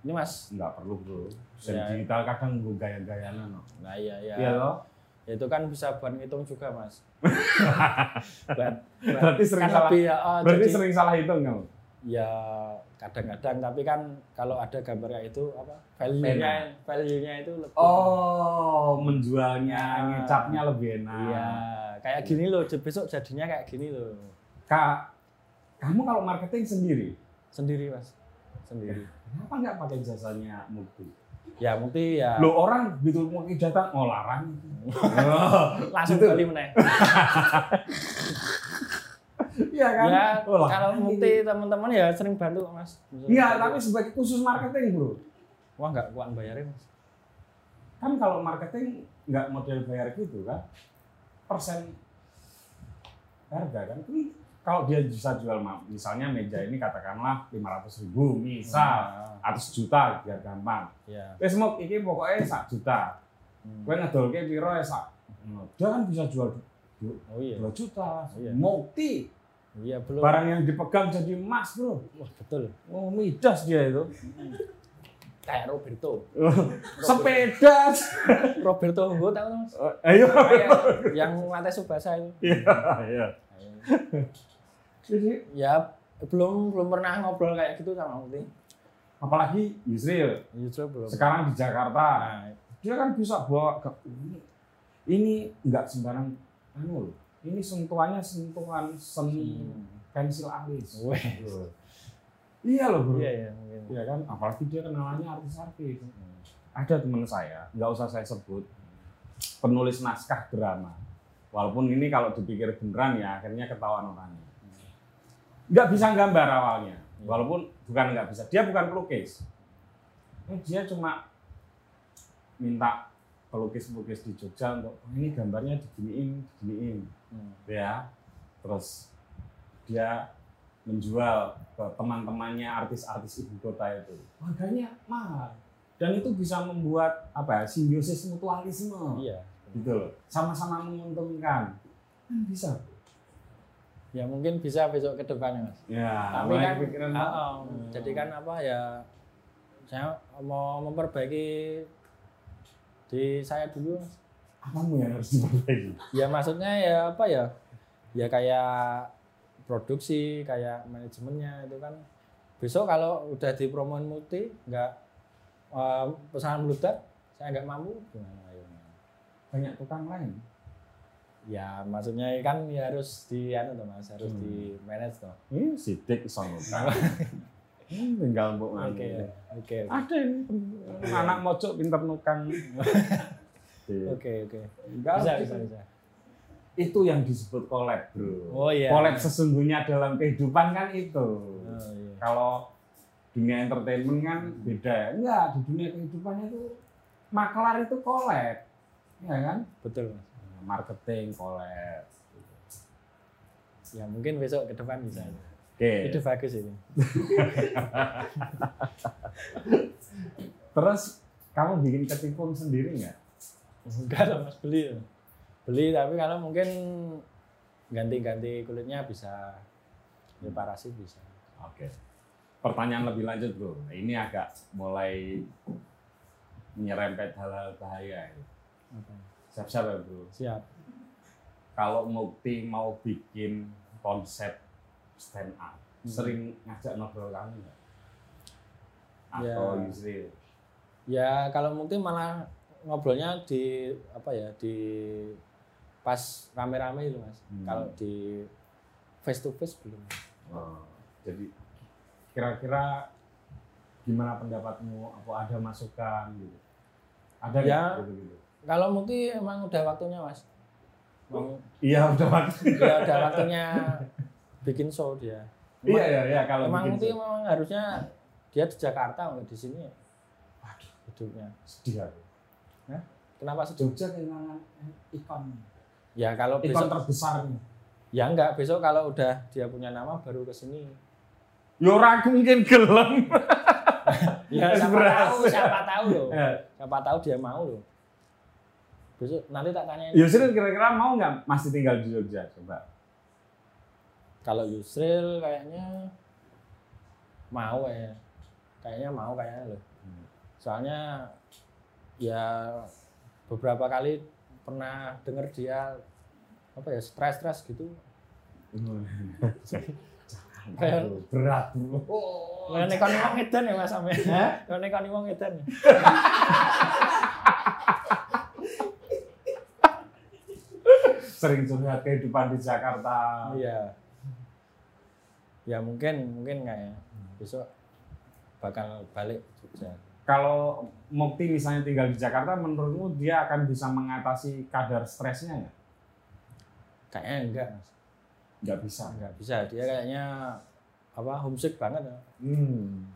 ini mas nggak perlu bro. Desain Ya. digital kadang gue gaya-gayaan no. nah iya ya, iya loh Ya, itu kan bisa buat ngitung juga mas. Buat, buat- Berarti sering kan salah- lebih ya, oh, berarti jadi- sering salah hitung kamu ya kadang-kadang. Tapi kan kalau ada gambarnya itu apa value-nya value-nya itu lebih oh menjualnya Ah. ngecapnya lebih enak. Iya kayak gini loh. Besok jadinya kayak gini loh. Kak kamu kalau marketing sendiri? Sendiri mas. Sendiri. Kenapa nggak pakai jasanya Mukti? Ya mungkin ya. Lo orang gitu mau datang oh larang. Oh, langsung gitu. beli meneh. Iya kan? Ya Oh, kalau mukti teman-teman ya sering bantu mas. Enggak, tapi sebagai khusus marketing bro. Wah nggak kuat bayarin mas. Kan kalau marketing nggak model bayar gitu kan? Persen harga kan? Ini kalau dia bisa jual misalnya meja ini katakanlah 500 ribu misal Nah, atau sejuta biar gampang. Ya wes mau ini pokoknya sak juta. Hmm. gue ngedolke piro ya sak? Nah, dia kan bisa jual oh iya. 2 juta Iya. multi. Iya belum. Barang yang dipegang jadi emas bro. Wah betul. Oh midas dia itu. Kayak Roberto. Sepeda Roberto Hunggo tahu mas? Oh, ayo. Yang lantai subasa itu. Iya iya jadi ya belum belum pernah ngobrol kayak gitu sama Mukti apalagi Yusril. Justru belum. Sekarang di Jakarta. Nah, dia kan bisa bawa ke ini. Nggak sembarang anu loh. Ini sentuhannya sentuhan seni Hmm. pensil alis. Weh. iya loh bro. Iya iya mungkin. Iya kan? Apalagi dia kenalannya artis-artis. Ada teman saya nggak usah saya sebut penulis naskah drama. Walaupun ini kalau dipikir beneran ya akhirnya ketahuan orangnya nggak bisa gambar awalnya. Walaupun bukan nggak bisa. Dia bukan pelukis. Eh, dia cuma minta pelukis-pelukis di Jogja untuk "Oh, ini gambarnya diginiin diginiin. Hmm. ya. Terus dia menjual ke teman-temannya artis-artis ibu kota itu. Harganya mahal. Dan itu bisa membuat apa ya simbiosis mutualisme. Iya. Gitu loh. Sama-sama menguntungkan. Kan bisa ya mungkin bisa besok ke depannya mas. Ya tapi kan kepikiran, ah, ah, Hmm. jadi kan apa ya saya mau memperbaiki di saya dulu mas. Apamu yang harus diperbaiki ya maksudnya ya apa ya? Ya kayak produksi kayak manajemennya itu kan. Besok kalau udah dipromoin multi nggak eh, pesanan meledak saya nggak mampu. Gimana banyak tukang lain ya maksudnya kan ya harus di anu toh mas harus Hmm. di manage toh. Ini sidik son utang Hmm, tinggal mbok oke oke. Ada ini anak mojok pinter nukang. Oke oke. Enggak, bisa gitu. bisa bisa. Itu yang disebut collab bro. Oh iya. Collab sesungguhnya dalam kehidupan kan itu. Oh, iya. kalau dunia entertainment kan beda. Ya enggak di dunia kehidupannya itu maklar itu collab. Ya kan? Betul mas marketing collab ya mungkin besok ke depan bisa. Oke. Itu bagus ini. Terus kamu bikin ketipun sendiri nggak? Enggak lah mas. Beli beli tapi kalau mungkin ganti-ganti kulitnya bisa. Reparasi bisa. Oke. Pertanyaan lebih lanjut bro. Ini agak mulai menyerempet hal-hal bahaya ini. Siap-siap ya bro siap kalau Mukti mau bikin konsep stand up, Hmm. sering ngajak ngobrol kamu nggak? Ya. Atau Yusril? ya kalau mungkin malah ngobrolnya di apa ya di pas rame-rame itu mas. Hmm. Kalau di face to face belum. Oh, jadi kira-kira gimana pendapatmu? Apa ada masukan gitu? Ada Ya. gitu-gitu? Kalau Mukti emang udah waktunya mas. Emang Iya udah waktu. ya udah waktunya bikin show dia. Iya iya iya kalau emang show. memang harusnya dia di Jakarta nggak di sini. Hidupnya. sedih aku. Kenapa sedih? Jogja kehilangan ikon Ya kalau ikon besok terbesarnya. ya enggak besok kalau udah dia punya nama baru ke sini. Yo ora aku mungkin gelem. Ya siapa tahu, siapa tahu loh. Eh, Siapa tahu dia mau loh. Besok nanti tak tanya Yusril kira-kira mau nggak masih tinggal di Jogja? Coba. Kalau Yusril kayaknya mau ya. Kayaknya mau kayaknya loh. Hmm. Soalnya ya beberapa kali pernah dengar dia apa ya stres-stres gitu. Kayak Aduh, berat bro. Lah nek kon wong edan ya Mas sampe. Hah? Nek kon wong edan. Sering curhat kehidupan di Jakarta. Iya. Ya mungkin mungkin kayak besok bakal balik Jogja. Kalau Mukti misalnya tinggal di Jakarta, menurutmu dia akan bisa mengatasi kadar stresnya nggak? Kayaknya enggak, Mas. Nggak bisa. Enggak bisa. Dia kayaknya apa homesick banget ya. Hmm.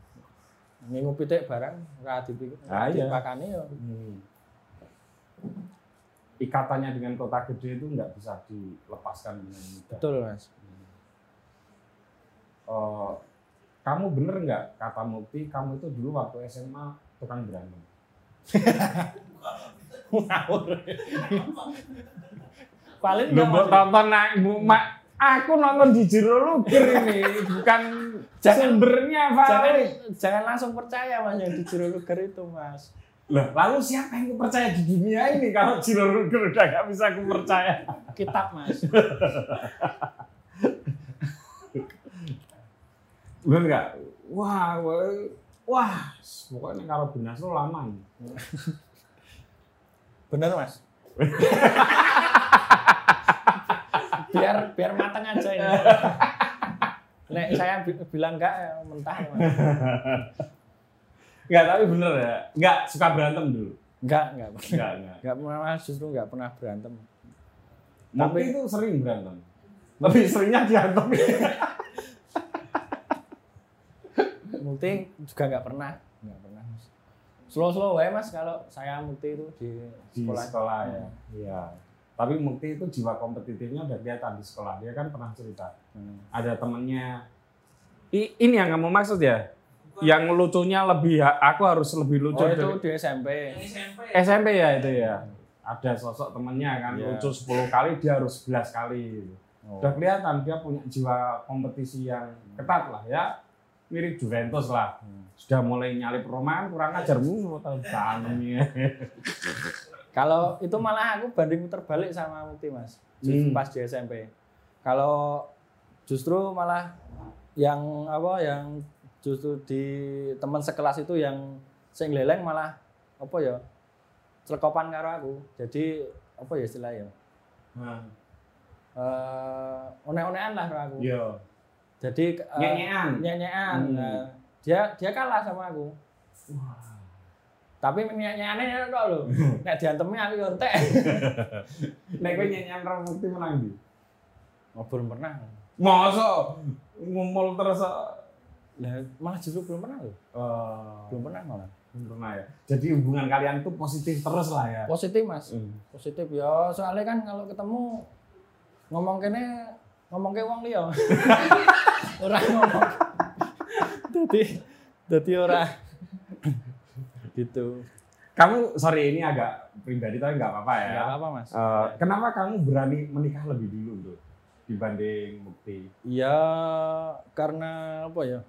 Minggu pitik barang ora dipikir. Ah, iya. Dipakani ya. Hmm. Ikatannya dengan kota gede itu nggak bisa dilepaskan dengan mudah. Betul, Mas. Eh, kamu bener nggak kata Mukti, kamu itu dulu waktu SMA tukang berantem? Paling Mas. tonton Bu, mak aku nonton di Jero ini bukan Jangan- sumbernya Jangan Valid. jangan langsung percaya Mas yang di Jero itu, Mas. Lah, lalu siapa yang aku percaya di dunia ini kalau Luger udah nggak bisa aku percaya? Kitab, Mas. Bener nggak? Wah, wah, wah, pokoknya kalau benas lo lama ini. Bener, Mas. biar biar matang aja ini. Nek saya bi- bilang enggak ya mentah, Mas. Nggak, tapi bener ya. Nggak suka berantem dulu. Enggak, enggak. Nggak, nggak. Enggak pernah justru enggak pernah berantem. Tapi- itu sering berantem. Lebih seringnya diantem. Mukti juga enggak pernah. Enggak pernah, Mas. Slow-slow wae, Mas, kalau saya Mukti itu di di sekolah. sekolah, ya. Iya. Tapi Mukti itu jiwa kompetitifnya udah kelihatan di sekolah. Dia kan pernah cerita. Hmm. Ada temennya. I- ini yang kamu maksud ya? Yang lucunya lebih, aku harus lebih lucu. Oh, itu dari- di SMP. SMP. SMP ya itu ya. Ada sosok temennya kan Iya. lucu 10 kali dia harus 11 kali. Oh. Udah kelihatan dia punya jiwa kompetisi yang ketat lah ya. Mirip Juventus lah. Hmm. Sudah mulai nyalip Roma kan kurang ajar tanemnya. Kalau itu malah aku banding terbalik sama Mukti Mas. Justru Hmm. Pas di SMP. Kalau justru malah yang apa yang justru di teman sekelas itu yang sing leleng malah apa ya celekopan karo aku. Jadi apa ya istilahnya? Nah, Eh one-onean lah karo aku. Iya. Jadi eh, Nyanyian. nyanyian. Hmm. Nah, dia dia kalah sama aku. Tapi nyanyiannya enak kok lho. Nek diantemnya aku yo entek. Nek kowe nyanyian ra bukti menang di. Belum pernah. Masa ngumul terus Lah, malah justru belum pernah loh. Eh, Belum pernah malah. belum pernah ya. Jadi hubungan kalian tuh positif terus lah ya. Positif mas, Hmm. positif ya. Soalnya kan kalau ketemu ngomong kene ngomong ke wong liya. ora ngomong. Dadi dadi ora gitu. Kamu sorry ini agak pribadi tapi nggak apa-apa ya. Enggak apa-apa mas. Eh, kenapa kamu berani menikah lebih dulu tuh dibanding Mukti? Ya karena apa ya?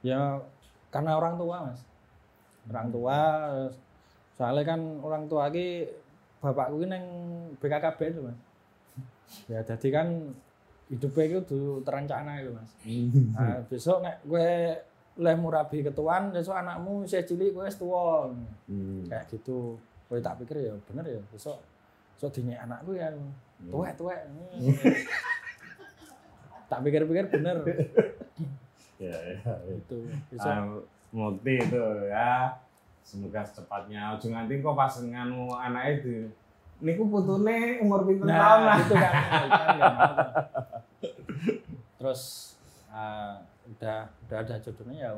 Ya karena orang tua mas. Orang tua soalnya kan orang tua ki bapakku ki neng BKKB itu mas. Ya jadi kan hidupnya itu kudu terencana itu mas. Nah, besok nek gue leh murabi ketuaan, besok anakmu saya cilik gue tuwa. Hmm. Kayak gitu. Gue tak pikir ya bener ya besok sok dinyek anakku ya tuwek tuwek tak pikir-pikir bener Ya, ya, ya. itu besok Ah, Mukti itu ya. Semoga secepatnya. Ujung nanti kok pas nganu anak itu niku putune umur pinten tahun nah lah. itu kan. Kan mau terus ah, udah udah ada jodohnya ya.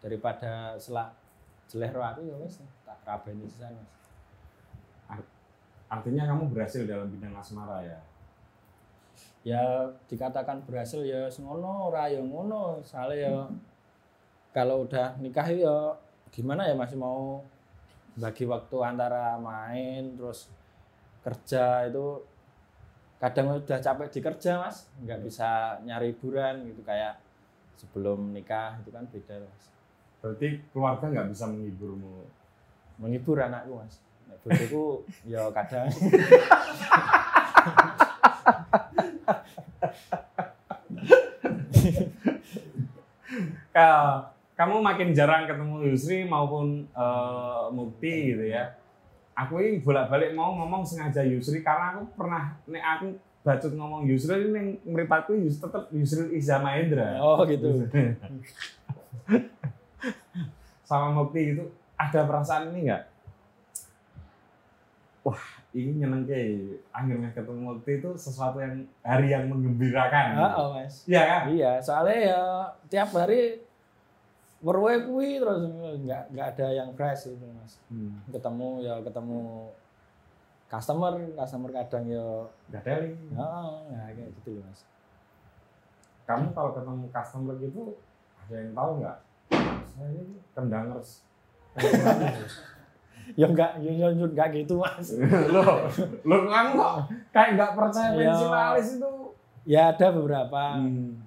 Daripada selak jeleh roh aku ya wis tak kabeni sisan Mas. artinya kamu berhasil dalam bidang asmara ya ya dikatakan berhasil ya ngono ora ya ngono. Soalnya ya kalau udah nikah ya gimana ya masih mau bagi waktu antara main terus kerja itu kadang udah capek di kerja mas. Nggak bisa nyari hiburan gitu kayak sebelum nikah itu kan beda mas. Berarti keluarga nggak bisa menghiburmu? Menghibur anakku mas. Bojoku ya kadang Ka- kamu makin jarang ketemu Yusri maupun eh, Mukti gitu ya. Aku ini bolak-balik mau ngomong sengaja Yusri karena aku pernah nek aku bacot ngomong Yusri ini meripatku Yus tetap Yusri Iza Mahendra. oh gitu Sama Mukti itu ada perasaan ini enggak? Wah, ini nyenengke. Akhirnya ketemu Mukti itu sesuatu yang hari yang menggembirakan. Ah, oh mas Iya kan? Iya, soalnya ya tiap hari berwe kuwi terus nggak nggak ada yang fresh itu mas. Hmm. Ketemu ya ketemu customer, customer kadang ya, Gak teli. oh, ya kayak gitu loh mas. kamu kalau ketemu customer gitu ada yang tahu nggak saya ini kendangers Ya nggak, ya ya ya nggak gitu mas. lo lo kamu kok kayak nggak percaya pensiunalis itu Ya ada beberapa, Hmm.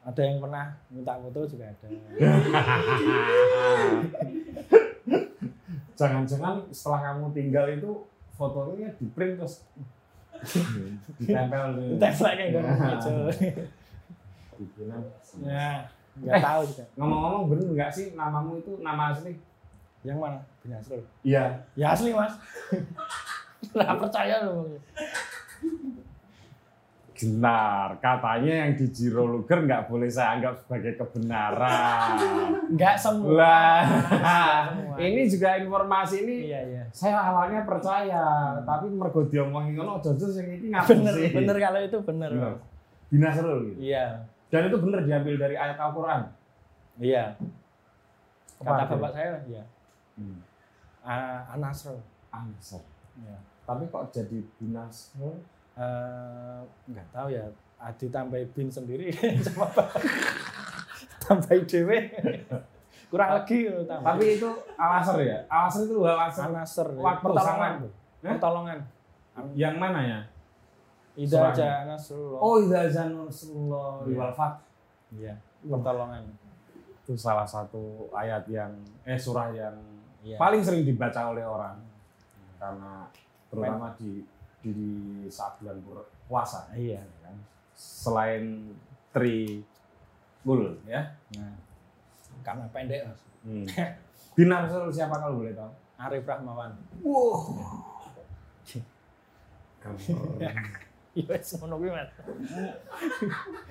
ada yang pernah minta foto juga ada. jangan-jangan setelah kamu tinggal itu fotonya di print terus ditempel di Kita kayak gitu aja. bikinan. Ya, nggak Eh. tahu juga. ngomong-ngomong bener nggak sih namamu itu nama asli Yang mana? Binasrul. iya Ya asli mas. Nggak percaya loh. benar katanya yang di Jiro Luger nggak boleh saya anggap sebagai kebenaran Nggak semua. Lah, ini juga informasi ini Iya iya. saya awalnya percaya, tapi mergo diomongi ngono aja sing iki ngapa Bener sih? bener kalau itu bener. Bener. Binasrul gitu. Iya Dan itu bener diambil dari ayat Al-Qur'an. iya. Kata bapak saya ya. Hmm. Uh, Anasro. Ansor. Ya. Tapi kok jadi binasrul? Eh, nggak tahu ya. Adi tambah bin sendiri sama tambah dewe. Kurang lagi tambah. Tapi itu alasar ya? Alasar itu alasar. Anasr. Waktu pertolongan. Eh? Pertolongan. Yang mana ya? Ida aja Nasrullah. Oh, Idza Janurullah Iya. wal Fath. Iya. Pertolongan. Itu salah satu ayat yang eh surah yang Iya. paling sering dibaca oleh orang karena terutama di di, di saat bulan puasa Iya. ya kan. selain tri bul ya Nah, karena pendek mas. hmm. Binarsul siapa kalau boleh tahu Arif Rahmawan. wow Iya, ngono kuwi mas.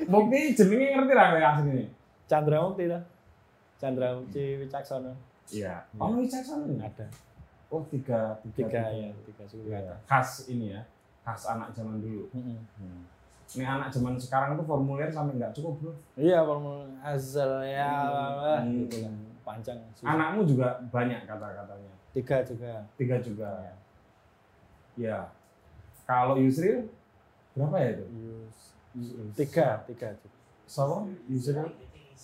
Bukti jenenge ngerti lah kayak asli ini. Chandra Mukti ta. Chandra Mukti Wicaksono. Iya. Oh, Wicaksono ini. Ada. Oh, tiga, Tiga ya, tiga suku Iya. kata. Khas ini ya. Khas anak zaman dulu. Mm-mm. Ini anak zaman sekarang tuh formulir sampai nggak cukup, Bro. Iya, formula azal ya, Hmm. gitu kan. Panjang. susah. Anakmu juga banyak kata-katanya. Tiga juga. Tiga juga. Ya. Kalau Yusril berapa ya itu? Yus, Yus- tiga, tiga. Sama Yusril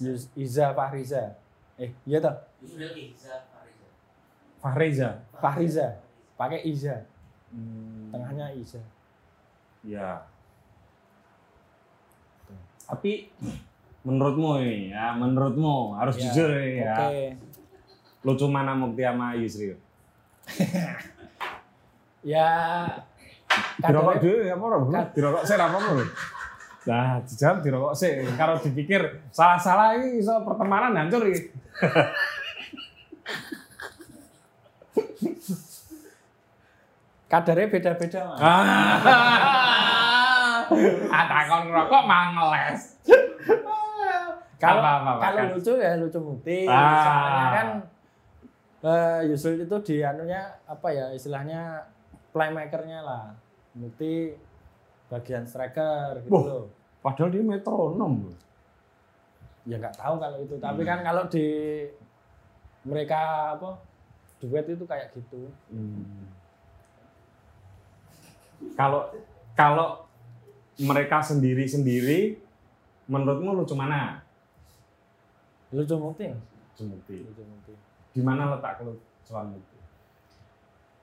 Yus, Iza Fahriza. Eh, iya toh? Yusril Ihza Fariza. Fahreza. Fahriza. Pakai Iza. Hmm, Tengahnya Iza. Ya. Tapi menurutmu ini ya, menurutmu harus Ya, jujur ini ya. Oke. Lucu mana Mukti sama Yusril? Ya. Dirokok dulu ya apa bro? Kad- Dirokok sih apa bro? Nah, dijawab dirokok sih. Kalau dipikir salah-salah ini so pertemanan hancur ini. Kadarnya beda-beda mas. Ah, takon rokok mangeles. Kalau kalau kan? lucu ya lucu mukti. Ah. Soalnya kan eh Yusril itu di anunya apa ya istilahnya playmakernya lah. Mukti bagian striker gitu Wah. loh. Padahal dia metronom. loh. Ya nggak tahu kalau itu. Tapi Hmm. kan kalau di mereka apa duet itu kayak gitu. Hmm. Kalau kalau mereka sendiri-sendiri menurutmu lucu mana? Lucu mukti. Lucu Mukti. Lucu mukti. Di mana letak kelucuan Mukti?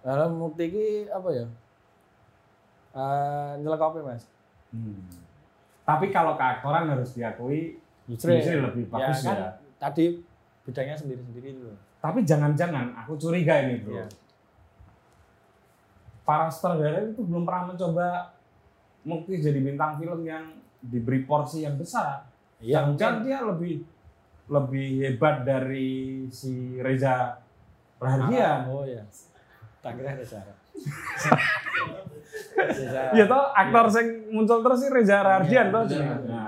Kalau mukti ini apa ya? Eh nyelekopi mas. Hmm. Tapi kalau keaktoran harus diakui Yusril. Yusril lebih bagus kan, ya. Tadi bidangnya sendiri-sendiri itu. Tapi jangan-jangan aku curiga ini bro. Iya. Para sutradara itu belum pernah mencoba Mukti jadi bintang film yang diberi porsi yang besar. Iya, Jangan-jangan mungkin. dia lebih lebih hebat dari si Reza Rahardian. Oh iya. Tak kira Reza. Reza. Iya toh aktor sing muncul terus sih Reza Rahardian Iya, toh. iya. Nah.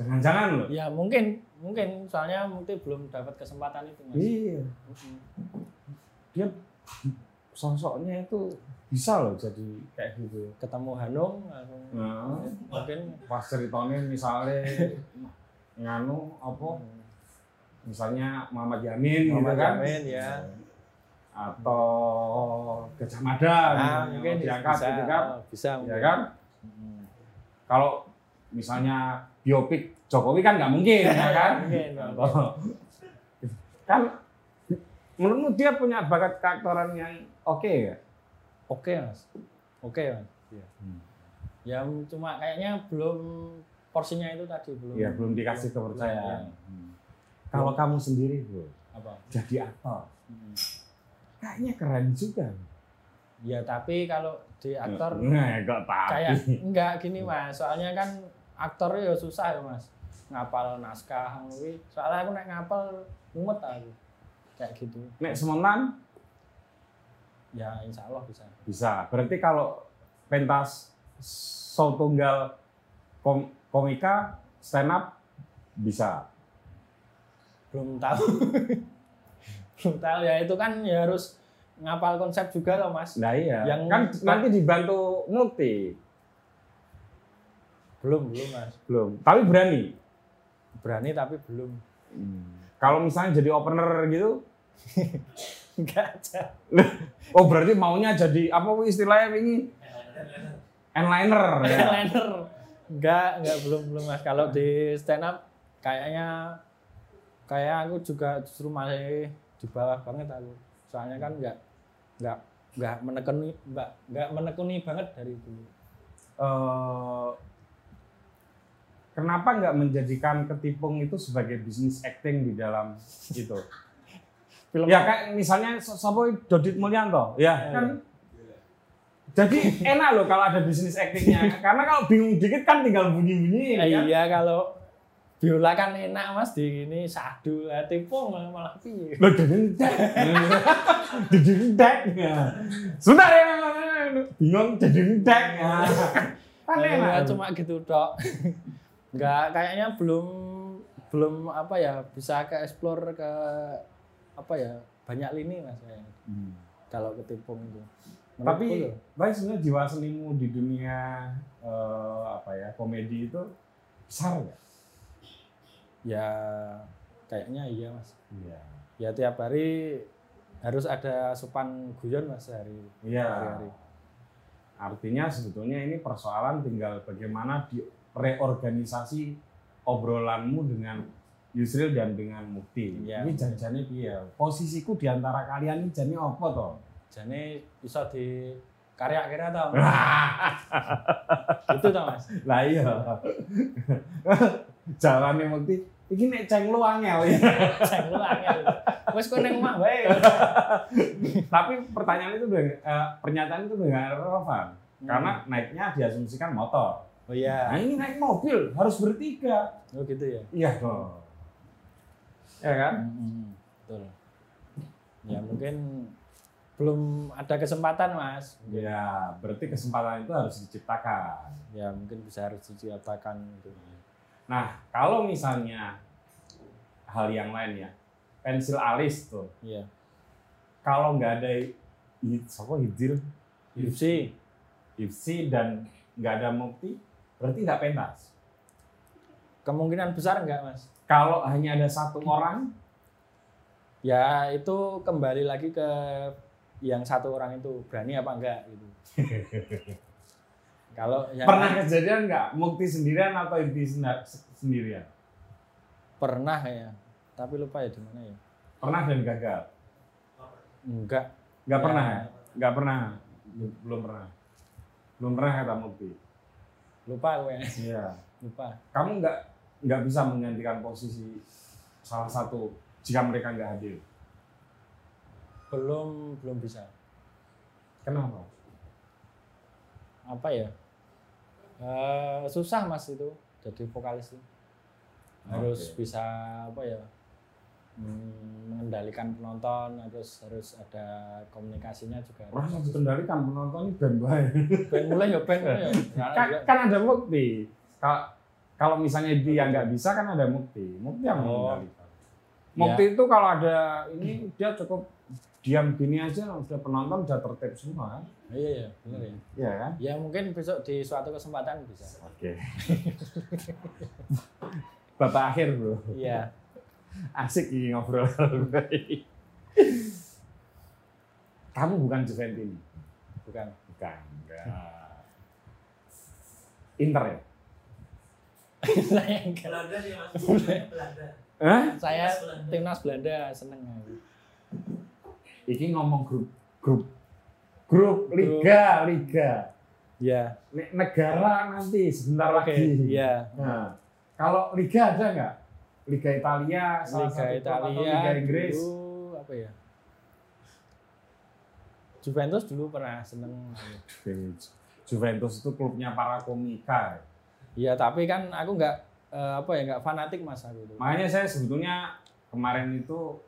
Jangan-jangan loh. Ya mungkin mungkin soalnya mungkin belum dapat kesempatan itu mas. Iya. Dia sosoknya itu bisa loh jadi kayak gitu. Ketemu Hanung langsung Nah, mungkin pas ceritanya misalnya nganu apa misalnya Muhammad Yamin Muhammad gitu kan Yamin, ya. atau Gajah Mada Nah, mungkin diangkat bisa, gitu kan bisa ya mungkin. kan kalau misalnya biopik Jokowi kan nggak mungkin ya kan Mungkin. Atau- kan menurutmu dia punya bakat keaktoran yang oke ya Oke mas. Oke mas. Iya. Ya cuma kayaknya belum porsinya itu tadi belum. ya belum dikasih kepercayaan Iya. Hmm. kalau kamu sendiri bro Apa? jadi aktor Mm. kayaknya keren juga Ya tapi kalau di aktor nah kayak enggak gini mas soalnya kan aktor ya susah ya mas. Ngapal naskah kuwi. Soalnya aku nek ngapal mumet aku. Kayak gitu. Nek semontan ya insya Allah bisa. Bisa. Berarti kalau pentas show tunggal kom- komika stand up bisa. Belum tahu. Belum tahu. Ya itu kan ya harus ngapal konsep juga loh mas. Nah iya. Yang- kan nanti dibantu multi belum belum mas. Belum. Tapi berani? Berani tapi belum. Kalau misalnya jadi opener gitu? Enggak aja. Oh berarti maunya jadi apa istilahnya ini enliner. Ya liner enggak enggak belum belum mas. Kalau di stand up kayaknya kayak aku juga justru masih di bawah banget aku. Soalnya kan enggak enggak enggak menekuni enggak enggak menekuni banget dari dulu. Eh, kenapa nggak menjadikan ketipung itu sebagai bisnis acting di dalam itu film ya kayak misalnya siapa Dodit Mulyanto ya Ya, kan jadi enak loh kalau ada bisnis actingnya karena kalau bingung dikit kan tinggal bunyi-bunyi Eh, kan? iya kalau biola kan enak mas di ini sadu lah tipu malah malah piye Loh, dedendek. Dedendek. Sebentar ya. Bingung dedendek. Kan Ya, enak. cuma gitu dok nggak kayaknya belum belum apa ya bisa ke explore ke apa ya banyak lini mas kayaknya. Hmm. kalau ketipung itu Menurutku Tapi baik sebenarnya jiwa senimu di dunia eh, apa ya komedi itu besar ya? ya kayaknya iya mas Iya. ya tiap hari harus ada asupan guyon mas sehari Iya. hari-hari Artinya sebetulnya ini persoalan tinggal bagaimana di reorganisasi obrolanmu dengan Yusril dan dengan Mukti. Iya. Ini janjane piye? Posisiku di antara kalian ini jane apa toh? jadi bisa di karya kira tau itu tau mas Lah iya. Jalannya Mukti, iki nek ceng lu angel ya. Ceng lu angel wes kau neng omah wae Tapi pertanyaan itu eh, pernyataan itu nggak relevan. Karena naiknya diasumsikan motor. Oh iya Nah ini naik mobil harus bertiga. oh gitu ya Iya dong. Ya kan? Mm-mm, betul ya mungkin belum ada kesempatan mas. Ya, berarti kesempatan itu harus diciptakan. Ya mungkin bisa harus diciptakan gitu. Nah, kalau misalnya hal yang lain ya, pensil alis tuh, Iya. kalau nggak ada siapa hijil, Ipsi. Ipsi dan nggak ada mukti, berarti nggak pentas. Kemungkinan besar enggak mas? Kalau hanya ada satu orang, Ya itu kembali lagi ke yang satu orang itu berani apa enggak gitu. Kalau yang pernah kejadian nggak mukti sendirian atau inti sendirian? pernah ya, tapi lupa ya di mana ya. Pernah dan gagal. Enggak. Nggak Ya. pernah ya? Nggak pernah. Belum pernah. Belum pernah kata mukti. Lupa gue. Iya. Lupa. Kamu nggak nggak bisa menggantikan posisi salah satu jika mereka nggak hadir. Belum belum bisa. Kenapa? Apa ya? Eh, susah mas itu jadi vokalis itu. Harus Oke. bisa apa ya? Mengendalikan penonton, harus harus ada komunikasinya juga. Orang yang dikendalikan penonton ini band bae. Ben mulai ya ben mulai ya. Karena kan, kan ada mukti. Kalau kalau misalnya dia nggak bisa kan ada mukti. Mukti yang Oh. mengendalikan. Mukti itu kalau ada ini dia cukup diam gini aja udah penonton udah tertib semua kan. Iya iya benar ya. Iya kan? Ya mungkin besok di suatu kesempatan bisa. Oke. Bapak akhir bro. Iya. Asik ini ngobrol. Kamu bukan Juventini? Bukan. Bukan. Enggak. Inter ya? saya enggak. Belanda sih mas. Belanda. Hah? Saya Timnas Belanda. seneng aku. Iki ngomong grup grup grup liga liga. Ne- negara nanti sebentar lagi. Iya. Nah, kalau liga ada nggak? Liga Italia, salah Liga satu klub atau Italia Liga Inggris. dulu apa ya? Juventus dulu pernah seneng. Juventus itu klubnya para komika. Iya, tapi kan aku nggak eh, apa ya nggak fanatik mas aku tuh. Makanya saya sebetulnya kemarin itu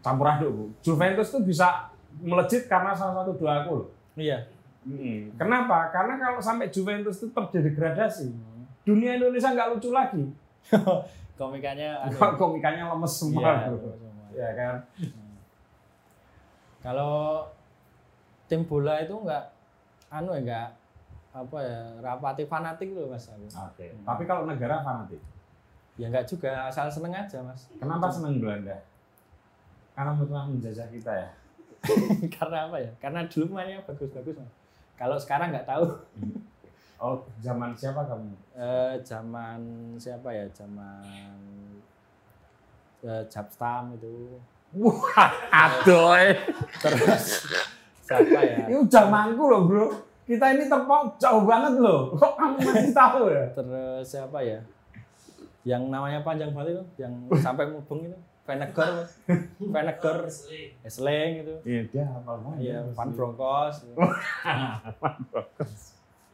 campur aduk bu. Juventus itu bisa melejit karena salah satu dua gol. Iya. Mm-mm. Kenapa? Karena kalau sampai Juventus itu terjadi degradasi, dunia Indonesia nggak lucu lagi. Komikanya anu, Komikanya lemes semua. iya. Ya kan? Kalau tim bola itu nggak anu ya nggak apa ya rapati fanatik loh mas aku. Oke. Tapi kalau negara fanatik. Ya nggak juga asal seneng aja mas. Kenapa senang Belanda? Karena pernah menjajah kita ya. Karena apa ya? Karena dulu mainnya bagus-bagus mas. Kalau sekarang nggak tahu. Oh, zaman siapa kamu? Eh, zaman siapa ya? Zaman eh, Japstam itu. Wah, adoy. Terus siapa ya? Itu zamanku loh, Bro. Kita ini terpaut jauh banget loh. Kok kamu masih tahu ya? Terus siapa ya? Yang namanya panjang banget itu, yang sampai mubeng itu. Venegor, Mas. Venegor, Asli. Slang itu. Iya, dia hafal banget. Iya, Van Broncos.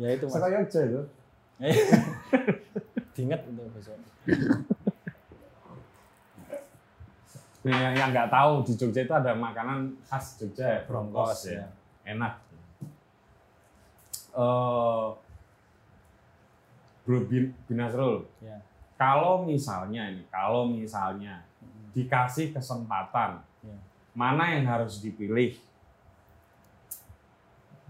Ya itu mas. Sekali aja itu. Diinget itu besok. Yang yang nggak tahu di Jogja itu ada makanan khas Jogja ya, Broncos, ya. ya. Enak. Eh Bro Bin, Binasrul, Ya. kalau misalnya ini, kalau misalnya dikasih kesempatan, Ya. mana yang harus dipilih?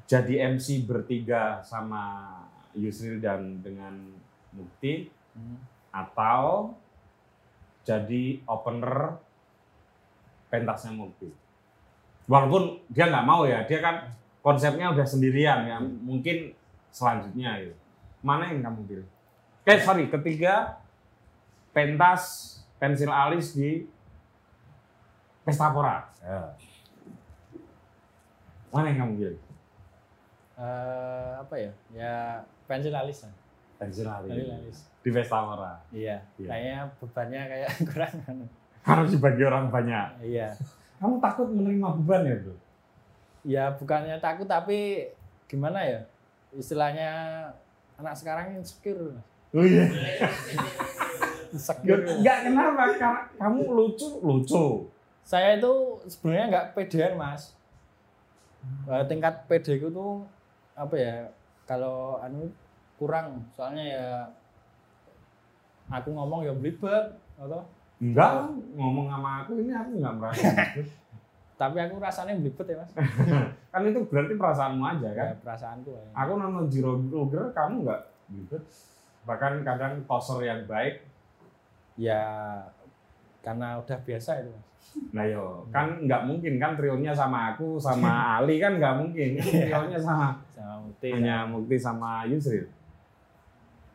Jadi MC bertiga sama Yusril dan dengan Mukti Hmm. atau jadi opener pentasnya Mukti. Walaupun dia nggak mau ya, dia kan konsepnya udah sendirian ya, mungkin selanjutnya gitu. Mana yang kamu pilih? Eh sorry, ketiga pentas pensil alis di Pesta Pora. Ya. Mana yang kamu pilih? Eh, apa ya? Ya pensil alis lah. Pensil Pensil alis alis. di Pesta Pora. Iya. Iya. Kayaknya bebannya kayak kurang. anu. Harus dibagi orang banyak. Iya. Kamu takut menerima beban ya bro? Ya bukannya takut tapi gimana ya? Istilahnya anak sekarang insecure. Oh iya. Insecure. Enggak kenapa? Karena kamu lucu, lucu. saya itu sebenarnya nggak pedean mas Eh, tingkat pede tuh apa ya kalau anu kurang soalnya ya aku ngomong ya belibet atau Enggak, ngomong sama aku ini aku nggak merasa tapi aku rasanya belibet ya mas kan itu berarti perasaanmu aja kan. ya perasaanku ya. Aku nonton Zero Burger, kamu nggak ribet. Bahkan kadang toser yang baik. ya karena udah biasa itu mas Nah yo, kan nggak mungkin kan trionya sama aku sama Ali kan nggak mungkin. Kan trionya sama sama Muti hanya Mukti sama Yusril.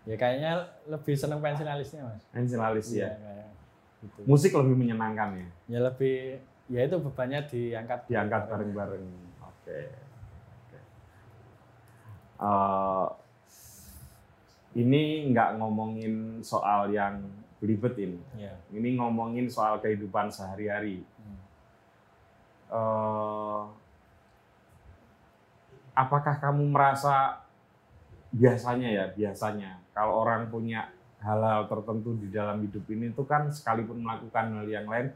ya kayaknya lebih seneng pensilalisnya mas Iya, ya. kayak gitu. Musik lebih menyenangkan ya. ya lebih ya itu bebannya diangkat Diangkat bareng-bareng. Oke. Oke. Eh, ini nggak ngomongin soal yang belibet ini. ya Ini ngomongin soal kehidupan sehari-hari. Hmm. Eh, apakah kamu merasa biasanya ya biasanya kalau orang punya hal-hal tertentu di dalam hidup ini itu kan sekalipun melakukan hal yang lain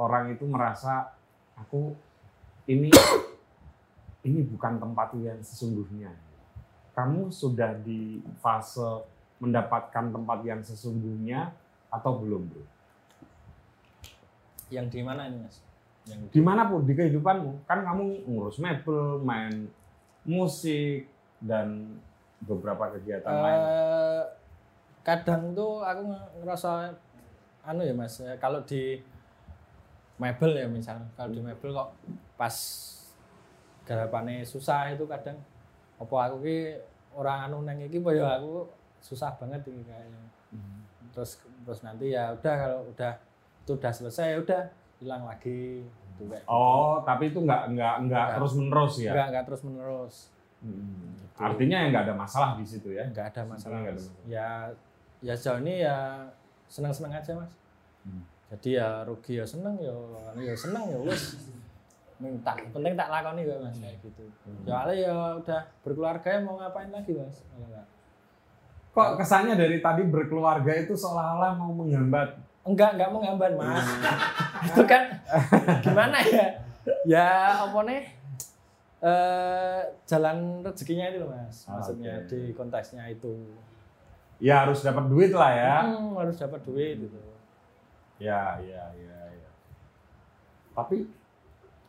orang itu merasa aku ini ini bukan tempat yang sesungguhnya kamu sudah di fase mendapatkan tempat yang sesungguhnya atau belum bro? yang di mana ini mas? Yang di, di mana pun di kehidupanmu. Kan kamu ngurus mebel main musik dan beberapa kegiatan lain. Eh, kadang tuh aku nge- ngerasa anu ya mas eh, kalau di mebel ya misal. Kalau di mebel kok pas garapannya susah itu kadang apa aku ki orang anu neng iki apa ya aku susah banget ini kayaknya terus terus nanti ya udah kalau udah itu udah selesai ya udah hilang lagi gitu, kayak gitu. oh tapi itu nggak nggak nggak Nggak. terus menerus ya enggak enggak terus menerus Hmm. artinya ya nggak ada masalah di situ ya enggak ada masalah nggak ada masalah. ya ya sejauh ini ya senang senang aja mas Hmm. jadi ya rugi ya seneng ya ya seneng ya wes minta penting tak lakoni ya mas kayak gitu soalnya ya udah berkeluarga ya mau ngapain lagi mas kalau enggak kok kesannya dari tadi berkeluarga itu seolah-olah mau menghambat? Enggak enggak mau ngamban mas. Itu kan gimana ya? Ya apa nih? Eh jalan rezekinya itu loh mas. Maksudnya Oke. di konteksnya itu. Ya harus dapat duit lah ya. Hmm, harus dapat duit gitu. Ya, ya, ya, ya. Tapi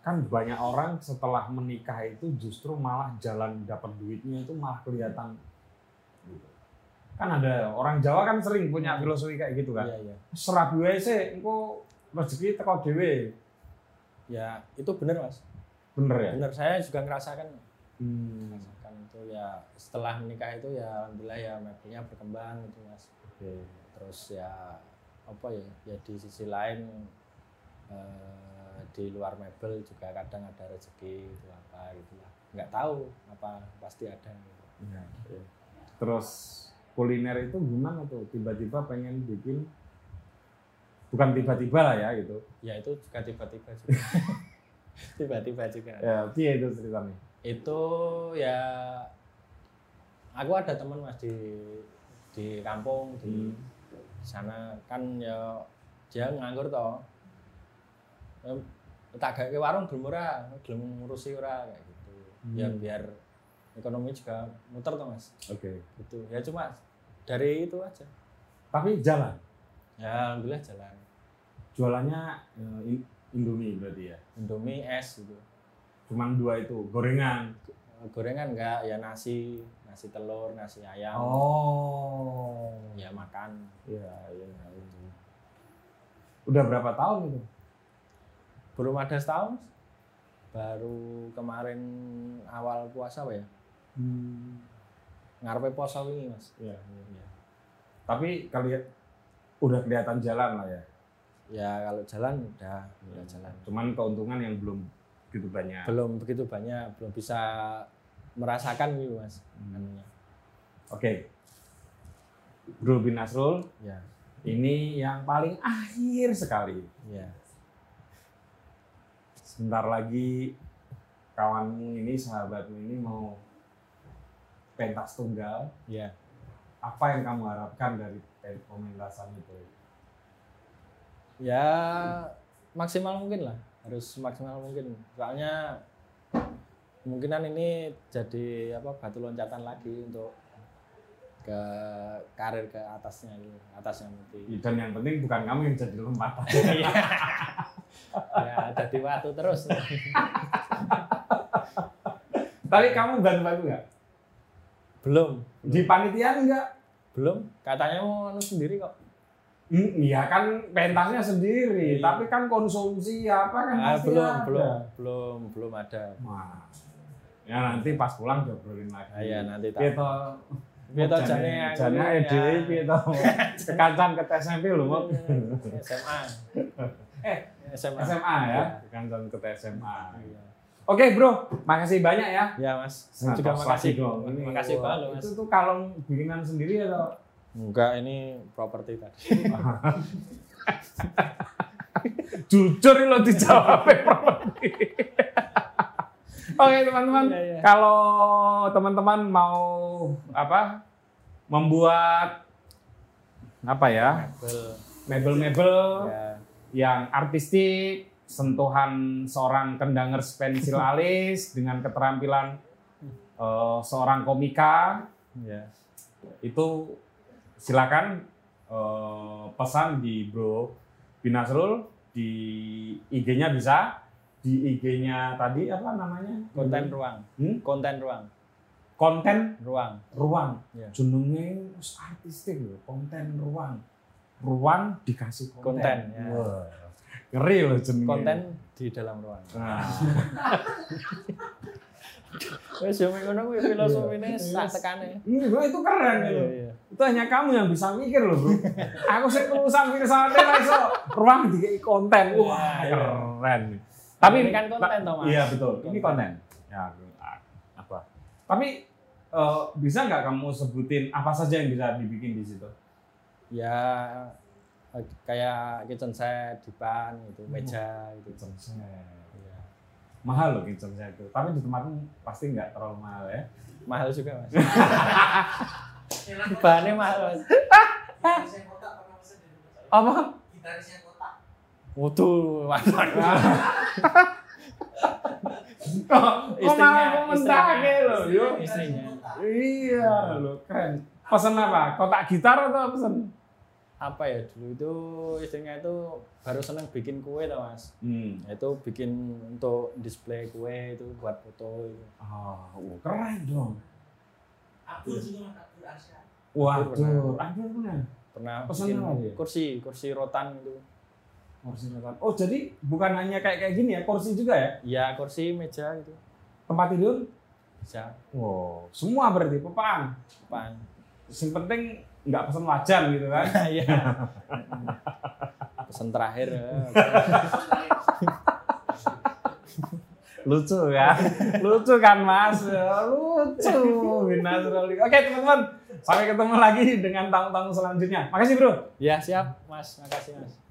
kan banyak orang setelah menikah itu justru malah jalan dapat duitnya itu malah kelihatan. Kan ada orang Jawa kan sering punya filosofi kayak gitu kan. iya iya Serabi sih, engko rezeki teko dhewe. ya itu benar mas Bener ya? benar saya juga ngerasakan Hmm. merasakan itu ya setelah menikah itu ya alhamdulillah ya mebelnya berkembang gitu mas Oke. terus ya apa ya ya di sisi lain eh, di luar mebel juga kadang ada rezeki itu apa gitu lah nggak tahu apa pasti ada gitu. Ya. Terus kuliner itu gimana tuh? Tiba-tiba pengen bikin bukan tiba-tiba lah ya gitu. ya itu juga tiba-tiba juga tiba-tiba juga Ya, piye itu ceritanya? itu ya aku ada teman mas di di kampung di sana kan ya dia nganggur toh tak gawe ke warung belum ora belum ngurusi ora kayak gitu ya Hmm. biar ekonomi juga muter toh mas Oke. gitu ya cuma dari itu aja Tapi jalan. ya alhamdulillah jalan Jualannya eh, in- Indomie berarti ya. indomie es gitu Cuman dua itu, gorengan. gorengan enggak ya nasi nasi telur nasi ayam Oh. ya makan Iya, iya, iya. Udah berapa tahun itu? belum ada setahun baru kemarin awal puasa apa ya Hmm. Ngarepe poso ini mas Iya, iya, iya. Tapi kalian udah kelihatan jalan lah ya. ya kalau jalan udah udah jalan Cuman keuntungan yang belum begitu banyak. belum begitu banyak belum bisa merasakan gitu mas Hmm. Oke. Bro bin Nasrul, ya ini yang paling akhir sekali. ya Sebentar lagi kawanmu ini, sahabatmu ini mau pentas tunggal. ya Apa yang kamu harapkan dari pementasan itu? ya maksimal mungkin lah harus maksimal mungkin soalnya kemungkinan ini jadi apa batu loncatan lagi untuk ke karir ke atasnya gitu atasnya nanti Dan yang penting bukan kamu yang jadi lompatan. ya jadi waktu terus Tapi kamu bantu-bantu nggak? Belum Di panitia enggak? belum katanya mau anu sendiri kok Hmm, Iya kan pentasnya sendiri, Iya. tapi kan konsumsi apa kan Ah, pasti belum ada. belum belum belum ada Wah. Ya nanti pas pulang diobrolin lagi. Ah, iya nanti tak Kita Piye to jane jane ya. ede piye to? Kekancan ke SMP lho, Mok. SMA Eh, SMA SMA ya, kekancan ke SMA. Iya. Oke, Bro. Makasih banyak ya. ya mas Nah, juga makasih dong. Ini makasih banget mas Itu tuh kalung bikinan sendiri atau enggak ini properti tadi jujur lo dijawab properti. Oke teman-teman, Iya, iya. kalau teman-teman mau apa membuat apa ya Bel, mebel-mebel ya yang artistik, sentuhan seorang kendangers pensil alis dengan keterampilan eh, seorang komika. Ya itu silakan eh, pesan di Bro Binasrul. Di IG-nya bisa. Di IG-nya tadi apa namanya? Konten ruang. Hmm? konten ruang. Konten ruang. ruang. Ya. jenenge artistik loh konten ruang. Ruang dikasih konten, Konten, ya. Wah, ngeri loh jenenge konten di dalam ruang nah, wes yo ngono kuwi filosofine sak tekane Iya, itu keren gitu. iya Itu hanya kamu yang bisa mikir loh, Bro. Aku sih lulusan filsafat lah iso ruang di konten. Wah, Iya, iya. keren. Tapi Ini kan konten toh, Mas. Iya, betul. Ini konten. Ya, apa? Tapi eh, bisa nggak kamu sebutin apa saja yang bisa dibikin di situ? ya kayak kitchen set dipan gitu meja gitu Kitchen set. Iya. Mahal loh kitchen set itu. Tapi di tempatmu pasti nggak terlalu mahal ya. mahal juga mas bahannya mahal mas pesen. Apa? Gitarisnya kotak. Waduh, waduh. Kok Istrinya, malah komentar istrinya. loh, yuk. Istrinya. Iya, lo keren. Pesan apa? Kotak gitar atau pesan? Apa ya dulu itu istrinya itu baru seneng bikin kue tau mas. Hmm. Itu bikin untuk display kue itu buat foto itu. Oh, wah, keren dong. Abdul juga mas Abdul Arsyad. Waduh, ada benar. Pernah Pesan bikin kursi, kursi rotan itu. Kursi rotan. Oh, jadi bukan hanya kayak kayak gini ya, kursi juga ya? Ya kursi, meja itu Tempat tidur? bisa Wow, semua berarti pepan. pan. Yang penting nggak pesan wajan gitu kan? Iya. Pesan terakhir. ya. Lucu kan? Lucu kan Mas? Ya, Lucu. Oke teman-teman, sampai ketemu lagi dengan tamu-tamu selanjutnya. Makasih bro. Ya siap mas, makasih mas.